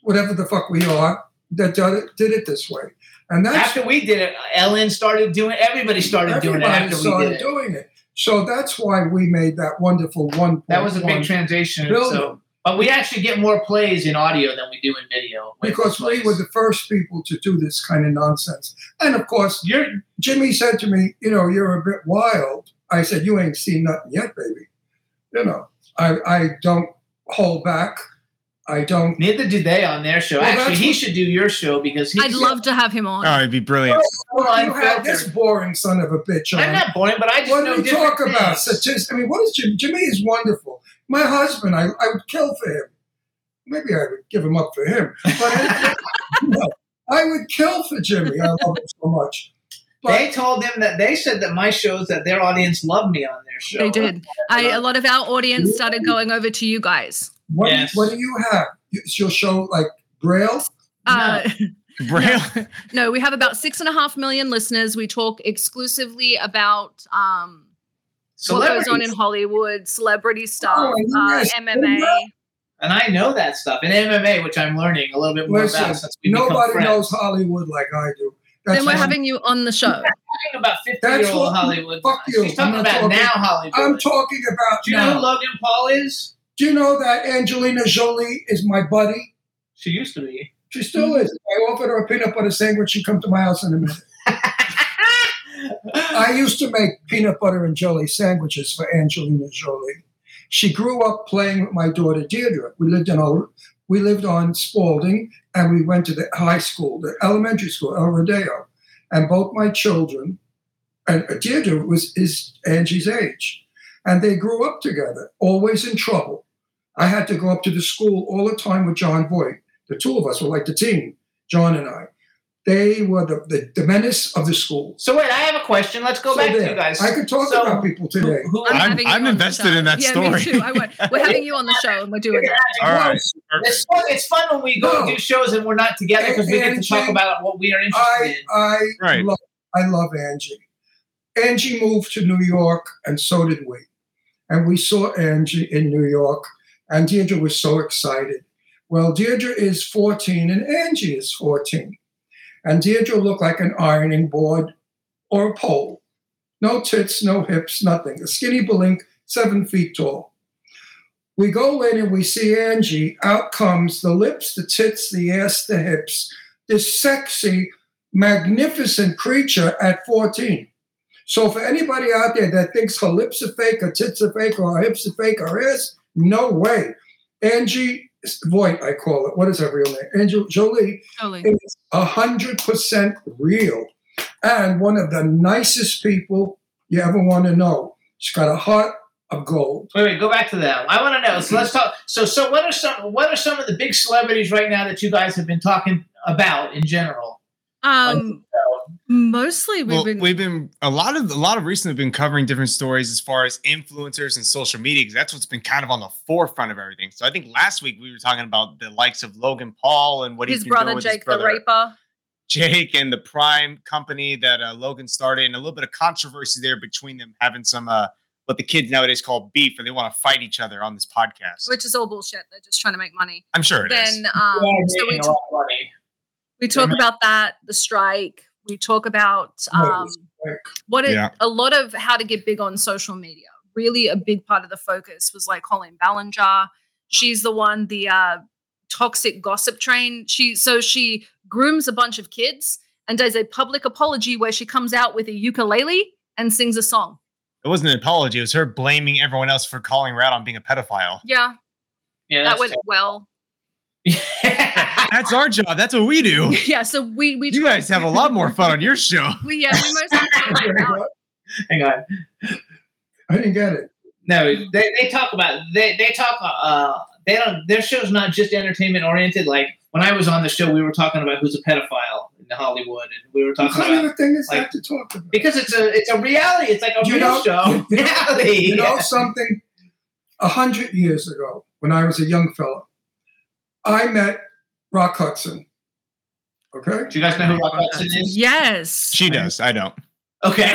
whatever the fuck we are, that did it, did it this way. And that's After we did it, Ellen started doing. Everybody started doing it after we did it. doing it. So that's why we made that wonderful one. That was a big transition. So, but we actually get more plays in audio than we do in video. Because we were the first people to do this kind of nonsense. And of course, You're Jimmy said to me, "You know, you're a bit wild." I said, "You ain't seen nothing yet, baby." You know, I I don't hold back. I don't. neither do they on their show. Well, actually, he what- should do your show because he's I'd love to have him on. Oh, it'd be brilliant. Well, you had this boring son of a bitch. I'm not boring, but I just What know do we different talk about? things. Statis- I mean, what is Jimmy? Jimmy is wonderful. My husband, I, I would kill for him. Maybe I would give him up for him. But I, no, I would kill for Jimmy. I love him so much. they told him that they said that my shows that their audience loved me on their show. They did. I, a lot of our audience started going over to you guys. What, do- Yes. what do you have? You- You'll show like Braille? Uh, Braille. no, we have about six and a half million listeners. We talk exclusively about um, what goes on in Hollywood, celebrity stuff, Oh, uh. MMA. And I know that stuff. And MMA, which I'm learning a little bit more Listen, about since we nobody knows Hollywood like I do. That's Then we're having you on the show. talking about 50 That's year old Hollywood. fuck you. She's talking I'm not about talking- now Hollywood. I'm talking about Do you know who Logan Paul is? Do you know that Angelina Jolie is my buddy? She used to be. She still is. I offered her a peanut butter sandwich. She'd come to my house in a minute. I used to make peanut butter and jelly sandwiches for Angelina Jolie. She grew up playing with my daughter Deirdre. We lived in we lived on Spalding, and we went to the high school, the elementary school, El Rodeo, and both my children, and uh, Deirdre was is Angie's age, and they grew up together, always in trouble. I had to go up to the school all the time with Jon Voight. The two of us were like the team, John and I. They were the, the, the menace of the school. So wait, I have a question. Let's go So back to you guys. I could talk So, about people today. Who, who, I'm, I'm- I'm invested in that yeah, story. Me too. I would. We're having you on the show and we're doing it. All right. it's, fun, it's fun when we go No. do shows and we're not together because we get to talk about what we are interested I in. I Right. love I love Angie. Angie moved to New York, and so did we. And we saw Angie in New York, And Deirdre was so excited. Well, Deirdre is 14 and Angie is 14. And Deirdre looked like an ironing board or a pole. No tits, no hips, nothing. A skinny blink, seven feet tall. We go in and we see Angie. Out comes the lips, the tits, the ass, the hips. This sexy, magnificent creature at 14. So for anybody out there that thinks her lips are fake, her tits are fake, or her hips are fake, or her ass, no way. Angie Voight, I call it. What is her real name? Angel Jolie Jolie. is hundred percent real, and one of the nicest people you ever want to know. She's got a heart of gold. Wait, wait, go back to that. I want to know. So let's talk. So, so what are some what are some of the big celebrities right now that you guys have been talking about in general? Um, mostly we've well, been we've been a lot of a lot of recently been covering different stories as far as influencers and social media because that's what's been kind of on the forefront of everything. So I think last week we were talking about the likes of Logan Paul and what his he's brother doing with Jake his brother the Raper. Jake and the Prime company that uh, Logan started, and a little bit of controversy there between them having some uh, what the kids nowadays call beef, and they want to fight each other on this podcast. which is all bullshit. They're just trying to make money. I'm sure it is. then, um, Yeah, so we, making a t- lot of money. We talk They're about that, the strike. We talk about um, what it, Yeah. a lot of how to get big on social media. Really, a big part of the focus was like Colleen Ballinger. She's the one, the uh, toxic gossip train. She so she grooms a bunch of kids and does a public apology where she comes out with a ukulele and sings a song. It wasn't an apology; it was her blaming everyone else for calling her out on being a pedophile. Yeah, Yeah, that that's went well. That's our job. That's what we do. Yeah, so we we You guys have a lot more fun on your show. we yeah we mostly talk about Hang on. I didn't get it. No, they, they talk about they they talk uh they don't their show's not just entertainment oriented. Like when I was on the show, we were talking about who's a pedophile in Hollywood, and we were What talking kind about of a thing is like- that to talk about? because it's a it's a reality. It's like a You real know- show. you know- reality. You know something? A hundred years ago, when I was a young fellow, I met Rock Hudson. Okay. Do you guys know who Rock Hudson is? yes. She does. I don't. Okay.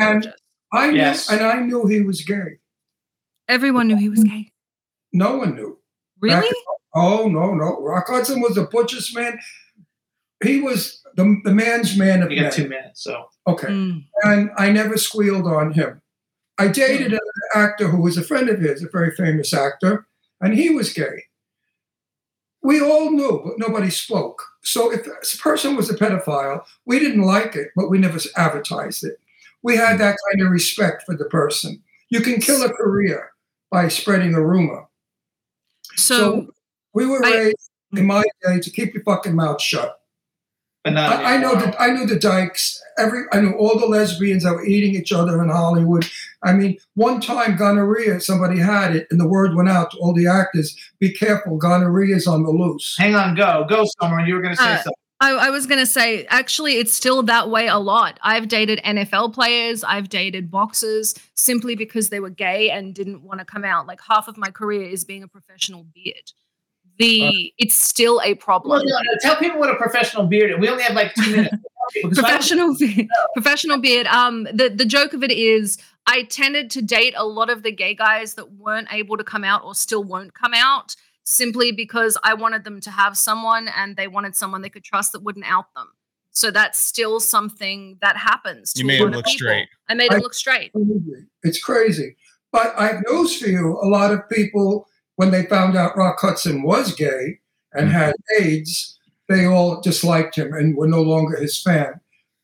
And I knew, Yes. and I knew he was gay. Everyone knew he was gay. No one knew. Really? Back- oh no, no. Rock Hudson was the butchest man. He was the, the man's man of You got two minutes, so Okay. Mm. And I never squealed on him. I dated an actor who was a friend of his, a very famous actor, and he was gay. We all knew, but nobody spoke. So if a person was a pedophile, we didn't like it, but we never advertised it. We had that kind of respect for the person. You can kill a career by spreading a rumor. So, we were I- raised mm. in my day to keep your fucking mouth shut. But not I, I know anymore. that I knew the dykes. Every I knew all the lesbians that were eating each other in Hollywood. I mean, one time gonorrhea, somebody had it, and the word went out to all the actors: "Be careful, gonorrhea's on the loose." Hang on, go, go, Summer. You were going to say Uh, something. I, I was going to say, actually, it's still that way a lot. I've dated NFL players, I've dated boxers simply because they were gay and didn't want to come out. Like half of my career is being a professional beard. The it's still a problem. Well, no, no, tell people what a professional beard is. We only have like two minutes. Because I don't- professional beard, professional beard. Um, the the joke of it is, I tended to date a lot of the gay guys that weren't able to come out or still won't come out, simply because I wanted them to have someone and they wanted someone they could trust that wouldn't out them. So that's still something that happens. To You made lot him look people. straight. I made him look straight. It's crazy. But I have news for you. A lot of people, when they found out Rock Hudson was gay and had AIDS, they all disliked him and were no longer his fan.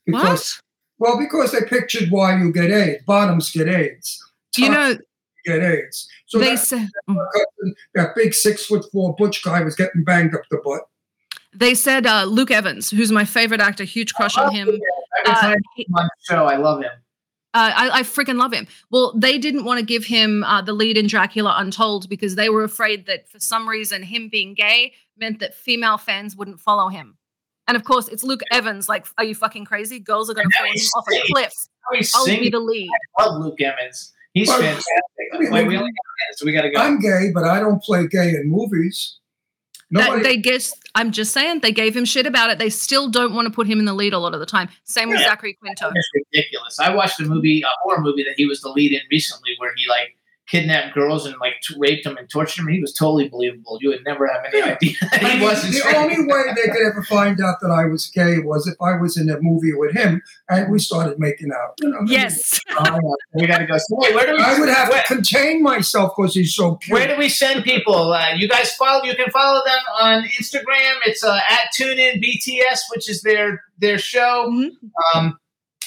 Because, well, because they pictured why you get AIDS. Bottoms get AIDS. You know, get AIDS. So they that, said Rock Hudson, that big six foot four butch guy was getting banged up the butt. they said uh, Luke Evans, who's my favorite actor, huge crush on him. Every Uh, time he's on show, I love him. Uh, I, I freaking love him. Well, they didn't want to give him uh, the lead in Dracula Untold because they were afraid that for some reason him being gay meant that female fans wouldn't follow him. And of course, it's Luke Evans. Like, are you fucking crazy? Girls are going to now follow him he's off a cliff. How he's I'll be the lead. I love Luke Evans. He's Well, fantastic. I mean, Wait, we only got minutes, so we got to go. I'm gay, but I don't play gay in movies. Nobody, they guess. I'm just saying they gave him shit about it. They still don't want to put him in the lead a lot of the time. Same with Yeah. Zachary Quinto. It's ridiculous. I watched a movie, a horror movie that he was the lead in recently, where he like kidnapped girls and like t- raped them and tortured them. He was totally believable. You would never have any idea that I he mean, wasn't. the straight. only way they could ever find out that I was gay was if I was in a movie with him and we started making out. You know, Yes. we got to go. So wait, where do we? I would have where, to contain myself because he's so cute. where do we send people? Uh, you guys follow. You can follow them on Instagram. It's uh, at TuneIn BTS, which is their their show. Mm-hmm. Um,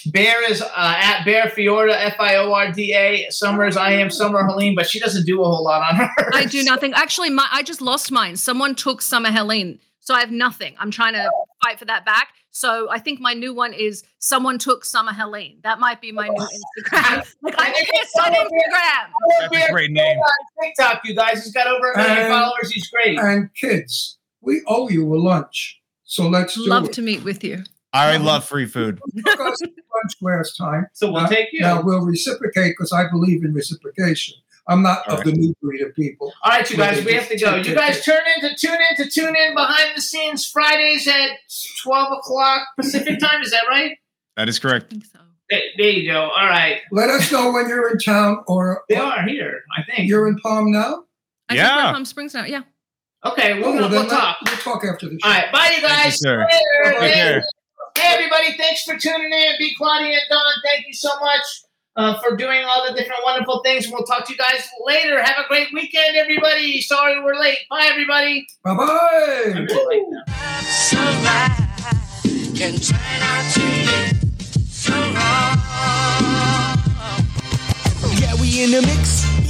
Bear is uh, at Bear Fiorda, F I O R D A. Summer is I am Summer Helene, but she doesn't do a whole lot on her. I do nothing. Actually, my I just lost mine. Someone took Summer Helene, so I have nothing. I'm trying to fight for that back. So I think my new one is someone took Summer Helene. That might be my new Instagram. Like I'm pissed on Instagram. That's a great name. On TikTok, you guys. He's got over a million And- followers. He's great. And kids, we owe you a lunch. So let's do Love it. to meet with you. I love free food. Took us lunch last time. So we'll Now- take you. Now we'll reciprocate because I believe in reciprocation. I'm not All of the new breed of people. All right, you guys, we have to go. You guys turn in to tune in to tune in behind the scenes Fridays at twelve o'clock Pacific time. Is that right? That is correct. There, there you go. All right, Let us know when you're in town or they are here. I think. you're in Palm now. I Yeah. think we're in Palm Springs now. Yeah. Okay, we're Oh, gonna well, we'll talk. We'll talk after the show. All right, bye, you Thank you, guys. sir. Later. Take care. Hey, everybody, thanks for tuning in. Be Claudia and Don, thank you so much uh, for doing all the different wonderful things. We'll talk to you guys later. Have a great weekend, everybody. Sorry we're late. Bye, everybody. Bye bye. Really can turn out to be so wrong. Yeah, we in the mix.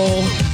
Oh.